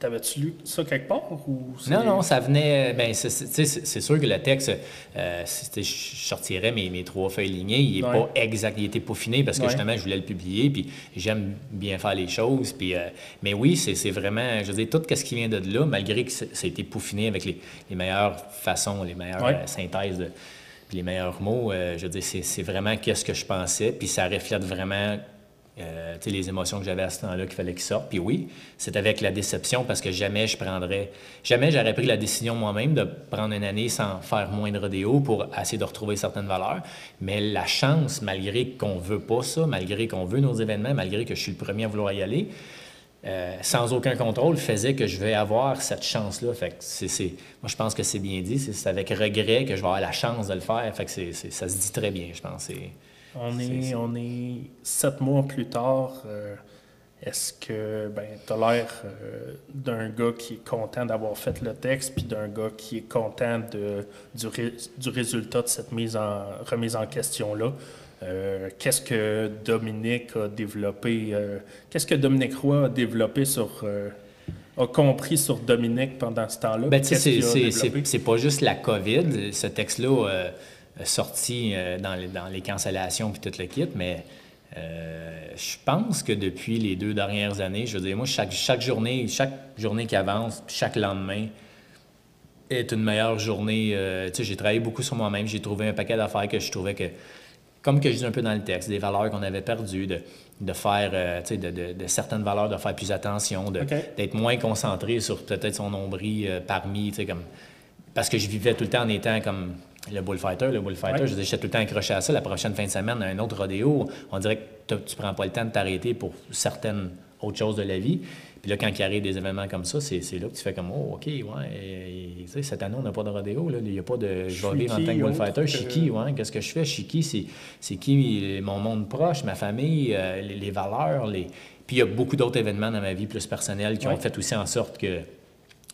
t'avais-tu lu ça quelque part ou Non, non, ça venait. Ben, c'est- sûr que le texte, euh, je sortirais mes, mes trois feuilles lignées. Il n'est Ouais. pas exact, il était peaufiné parce que Ouais. justement, je voulais le publier. Puis j'aime bien faire les choses. Puis, euh, mais oui, c'est vraiment. Je veux dire, tout ce qui vient de là, malgré que ça a été peaufiné avec les, les meilleures façons, les meilleures Ouais. euh, synthèses, de- puis les meilleurs mots, euh, je veux dire, c'est c'est vraiment qu'est-ce que je pensais. Puis ça reflète vraiment. Euh, les émotions que j'avais à ce temps-là qu'il fallait qu'ils sortent. Puis oui, c'est avec la déception parce que jamais je prendrais, jamais j'aurais pris la décision moi-même de prendre une année sans faire moins de pour essayer de retrouver certaines valeurs. Mais la chance, malgré qu'on veut pas ça, malgré qu'on veut nos événements, malgré que je suis le premier à vouloir y aller, euh, sans aucun contrôle, faisait que je vais avoir cette chance-là. Fait c'est, moi, je pense que c'est bien dit. C'est, avec regret que je vais avoir la chance de le faire. Fait c'est, ça se dit très bien, je pense. On est, c'est- on est sept mois plus tard. euh, Est-ce que ben, tu as l'air euh, d'un gars qui est content d'avoir fait le texte, puis d'un gars qui est content de, du, ré- du résultat de cette mise en, remise en question-là? Euh, qu'est-ce que Dominique a développé? qu'est-ce que Dominique Roy a développé sur. a compris sur Dominique pendant ce temps-là? Ben, c'est- pas juste la COVID. Ce texte-là euh, sorti euh, dans, les, dans les cancellations puis tout le kit, mais euh, je pense que depuis les deux dernières années, je veux dire, moi, chaque, chaque journée, chaque journée qui avance, chaque lendemain est une meilleure journée. Euh, tu sais, j'ai travaillé beaucoup sur moi-même. J'ai trouvé un paquet d'affaires que je trouvais que, comme que je dis un peu dans le texte, des valeurs qu'on avait perdues, de, de faire, euh, tu sais, de, de- de certaines valeurs, de faire plus attention, d'être moins concentré sur peut-être son nombril parmi, tu sais, comme... Parce que je vivais tout le temps en étant comme le bullfighter, le bullfighter, Ouais. je disais, j'étais tout le temps accroché à ça. La prochaine fin de semaine, un autre rodéo, on dirait que tu prends pas le temps de t'arrêter pour certaines autres choses de la vie. Puis là, quand il arrive des événements comme ça, c'est là que tu fais comme, oh, OK, ouais, et- tu sais, cette année, on n'a pas de rodéo, là. Il n'y a pas de. Je vais vivre en tant que bullfighter. suis qui, ouais, qu'est-ce que je fais? Qui? C'est c'est qui mon monde proche, ma famille, euh, les, les valeurs, les. Puis il y a beaucoup d'autres événements dans ma vie plus personnelle qui Ouais. ont fait aussi en sorte que,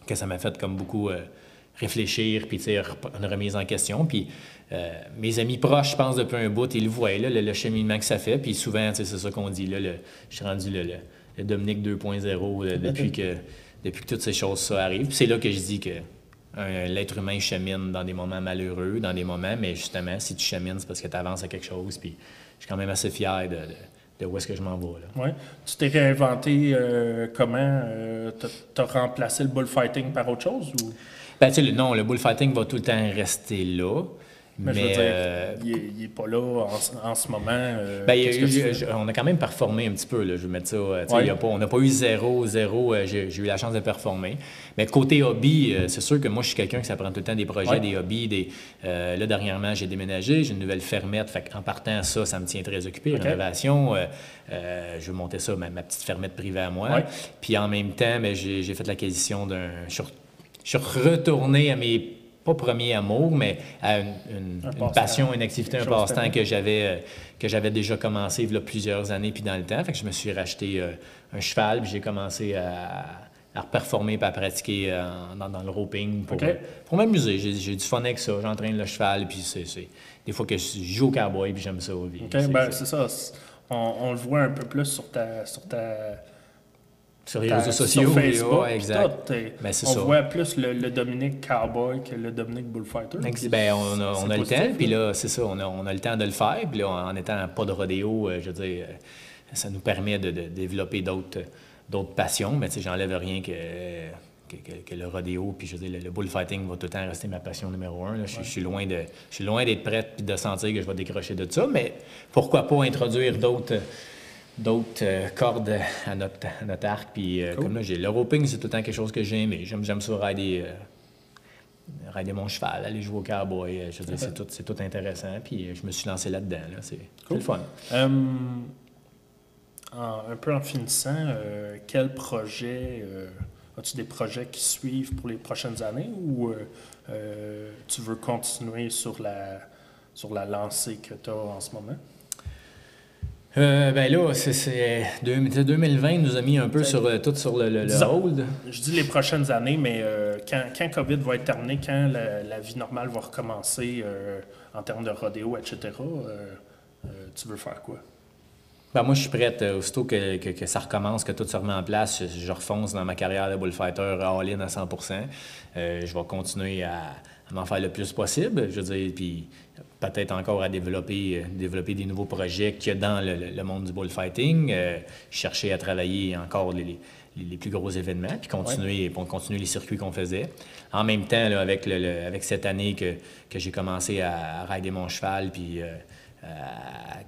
que ça m'a fait comme beaucoup euh, réfléchir, puis une remise en question. Puis euh, mes amis proches, je pense, depuis un bout, ils le voient, là, le, le cheminement que ça fait. Puis souvent, c'est ça qu'on dit, là, le- je suis rendu le, Dominique 2.0 euh, depuis que, depuis que toutes ces choses ça arrivent. Puis c'est là que je dis que l'être humain chemine dans des moments malheureux, dans des moments, mais justement, si tu chemines, c'est parce que tu avances à quelque chose. Puis je suis quand même assez fier de, de- de où est-ce que je m'en vais. Là. Ouais. Tu t'es réinventé euh, comment? Euh, t'as- T'as remplacé le bullfighting par autre chose? Ou... Ben, tu sais, le- non, le bullfighting va tout le temps rester là. Mais, Mais, je veux dire, euh, il, est, il est pas là en, ce- en ce moment. euh, Ben, a eu- je- on a quand même performé un petit peu, là, je vais mettre ça. euh, tu sais, Ouais. il y a pas- on n'a pas eu zéro, zéro. euh, j'ai eu la chance de performer. Mais côté hobby, c'est sûr que moi, je suis quelqu'un qui ça prend tout le temps des projets, Ouais. des hobbies. Des, là, dernièrement, j'ai déménagé, j'ai une nouvelle fermette. Fait en partant ça, ça me tient très occupé. Rénovation, je veux monter ça, ma, ma petite fermette privée à moi. Ouais. Puis en même temps, ben, j'ai fait l'acquisition d'un. Je suis retourné à mes pas premiers amours, mais à une, une- Un une passe-temps. passion, une activité, un passe-temps que j'avais euh, que j'avais déjà commencé il y a plusieurs années puis dans le temps. Fait que je me suis racheté euh, un cheval puis j'ai commencé à, à performer puis à pratiquer euh, dans, dans le roping pour, m'amuser. J'ai du fun avec ça. J'entraîne le cheval puis c'est des fois que je joue au cowboy puis j'aime ça. puis OK, c'est- ben, c'est- ça. On, on le voit un peu plus sur ta. Sur ta sur les réseaux sur sociaux. Facebook, ouais, puis exact. tout, Ben, on ça. voit plus le, le Dominique Cowboy que le Dominique Bullfighter. Ben, on a, on a le temps, puis là. c'est ça, on a, on a le temps de le faire. Puis là, en étant pas de rodéo, euh, je veux dire, euh, ça nous permet de, de développer d'autres d'autres passions. Mais tu sais, j'enlève rien que, que, que- que le rodéo, puis je veux dire, le, le bullfighting va tout le temps rester ma passion numéro un. là. Je, suis- je suis loin de, je suis loin d'être prête puis de sentir que je vais décrocher de ça. Mais pourquoi pas introduire d'autres d'autres euh, cordes à notre, à notre arc. Puis euh, Cool. comme là, j'ai le roping, c'est tout le temps quelque chose que j'aime. J'aime, j'aime ça rider, euh, rider mon cheval, aller jouer au cowboy. Je c'est tout, c'est tout intéressant. Puis je me suis lancé là-dedans. Là. C'est, Cool. le fun. En- un peu en finissant, quel projet, as-tu des projets qui suivent pour les prochaines années ou tu veux continuer sur la, sur la lancée que tu as en ce moment? Euh, ben là, c'est, c'est, deux- 2020 nous a mis un peu sur, euh, tout sur le, le, le Disons- hold. Je dis les prochaines années, mais euh, quand, quand COVID va être terminé, quand la, la vie normale va recommencer en termes de rodéo, etc., tu veux faire quoi? Ben, moi, je suis prête. aussitôt que, que- que ça recommence, que tout se remet en place, je, je refonce dans ma carrière de bullfighter all-in à 100% Euh, Je vais continuer à, à m'en faire le plus possible. Je veux dire, puis peut-être encore à développer, euh, développer des nouveaux projets qu'il y a dans le, monde du bullfighting. Euh, chercher à travailler encore les, les- les plus gros événements, puis continuer, pour continuer les circuits qu'on faisait. En même temps, là, avec, le- le- avec cette année que, que j'ai commencé à, à rider mon cheval, puis euh,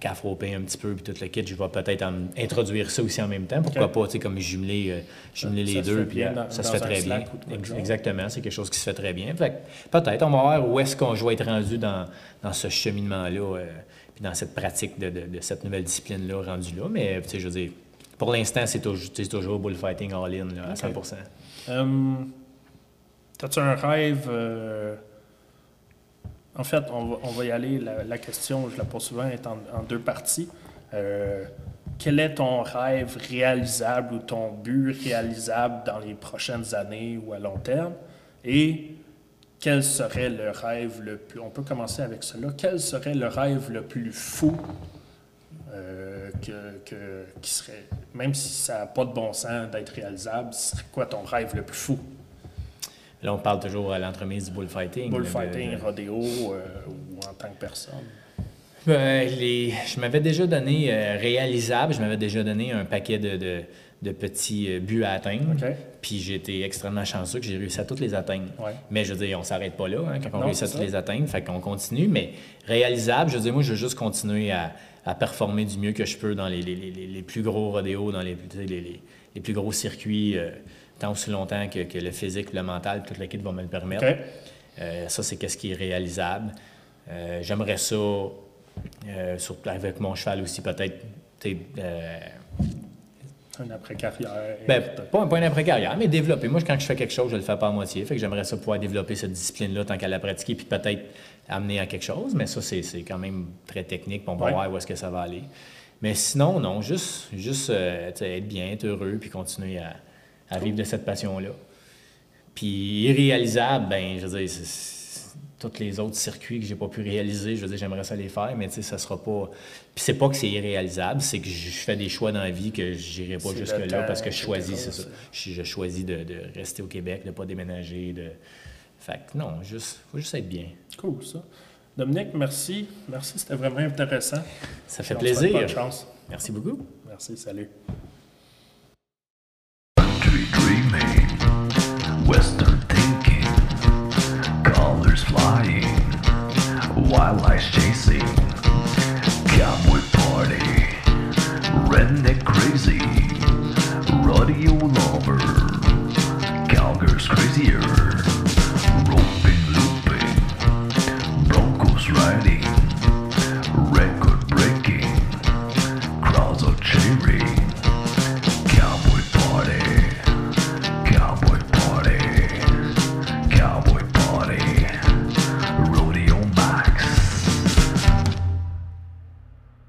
cafroper un petit peu, puis tout le kit, je vais peut-être introduire ça aussi en même temps. Pourquoi Ok. pas, tu sais, comme jumeler, euh, jumeler Ça les deux, puis euh, ça se fait très bien. Exactement, c'est quelque chose qui se fait très bien. Peut-être, on va voir où est-ce qu'on vais être rendu dans, dans ce cheminement-là, euh, puis dans cette pratique de, de- de cette nouvelle discipline-là, rendu là. Mais, tu sais, je veux dire, pour l'instant, c'est toujours, toujours bullfighting all-in, à 100 Euh, T'as-tu un rêve? En fait, on va, y aller. La, question, je la pose souvent, est en, deux parties. Euh, quel est ton rêve réalisable ou ton but réalisable dans les prochaines années ou à long terme? Et quel serait le rêve le plus... On peut commencer avec cela. Quel serait le rêve le plus fou euh, que, serait... Même si ça n'a pas de bon sens d'être réalisable, ce serait quoi ton rêve le plus fou? Là, on parle toujours à l'entremise du bullfighting. Bullfighting, de- rodéo euh, ou en tant que personne? Ben, les- je m'avais déjà donné, euh, réalisable, je m'avais déjà donné un paquet de, de- de petits euh, buts à atteindre. OK. Puis j'ai été extrêmement chanceux que j'ai réussi à tous les atteindre. Ouais. Mais je veux dire, on s'arrête pas là hein, quand on réussit à ça. les atteindre. Fait qu'on continue. Mais réalisable, je veux dire, moi, je veux juste continuer à, à performer du mieux que je peux dans les, les- les- les plus gros rodéos, dans les, les, les- les plus gros circuits, euh, tant aussi longtemps que, que le physique, le mental, toute l'équipe va me le permettre. Euh, ça, c'est qu'est-ce qui est réalisable. Euh, J'aimerais ça, euh, surtout avec mon cheval aussi, peut-être. euh, Un après-carrière. ben, pas un point d'après-carrière, mais développer. Moi, quand je fais quelque chose, je le fais pas à moitié. Fait que j'aimerais ça pouvoir développer cette discipline-là tant qu'à la pratiquer, puis peut-être amener à quelque chose. Mais ça, c'est quand même très technique, puis on va Ouais. voir où est-ce que ça va aller. Mais sinon, non, juste, juste être bien, être heureux, puis continuer à, à vivre de cette passion-là. Puis irréalisable, ben, je veux dire, tous les autres circuits que j'ai pas pu réaliser, je veux dire, j'aimerais ça les faire, mais tu sais, ça sera pas. Puis c'est pas que c'est irréalisable, c'est que je fais des choix dans la vie que j'irai pas jusque-là parce que je choisis, c'est ça. Je, je choisis de, de rester au Québec, de pas déménager, de. Fait que non, juste, faut juste être bien. Cool, ça. Dominique, merci. Merci, c'était vraiment intéressant. Ça fait souhaite Bonne plaisir. chance. Merci beaucoup. Merci, salut. Western thinking, colors flying, wildlife chasing, cowboy party, redneck crazy, rodeo lover, cowgirls crazier, roping looping, broncos riding.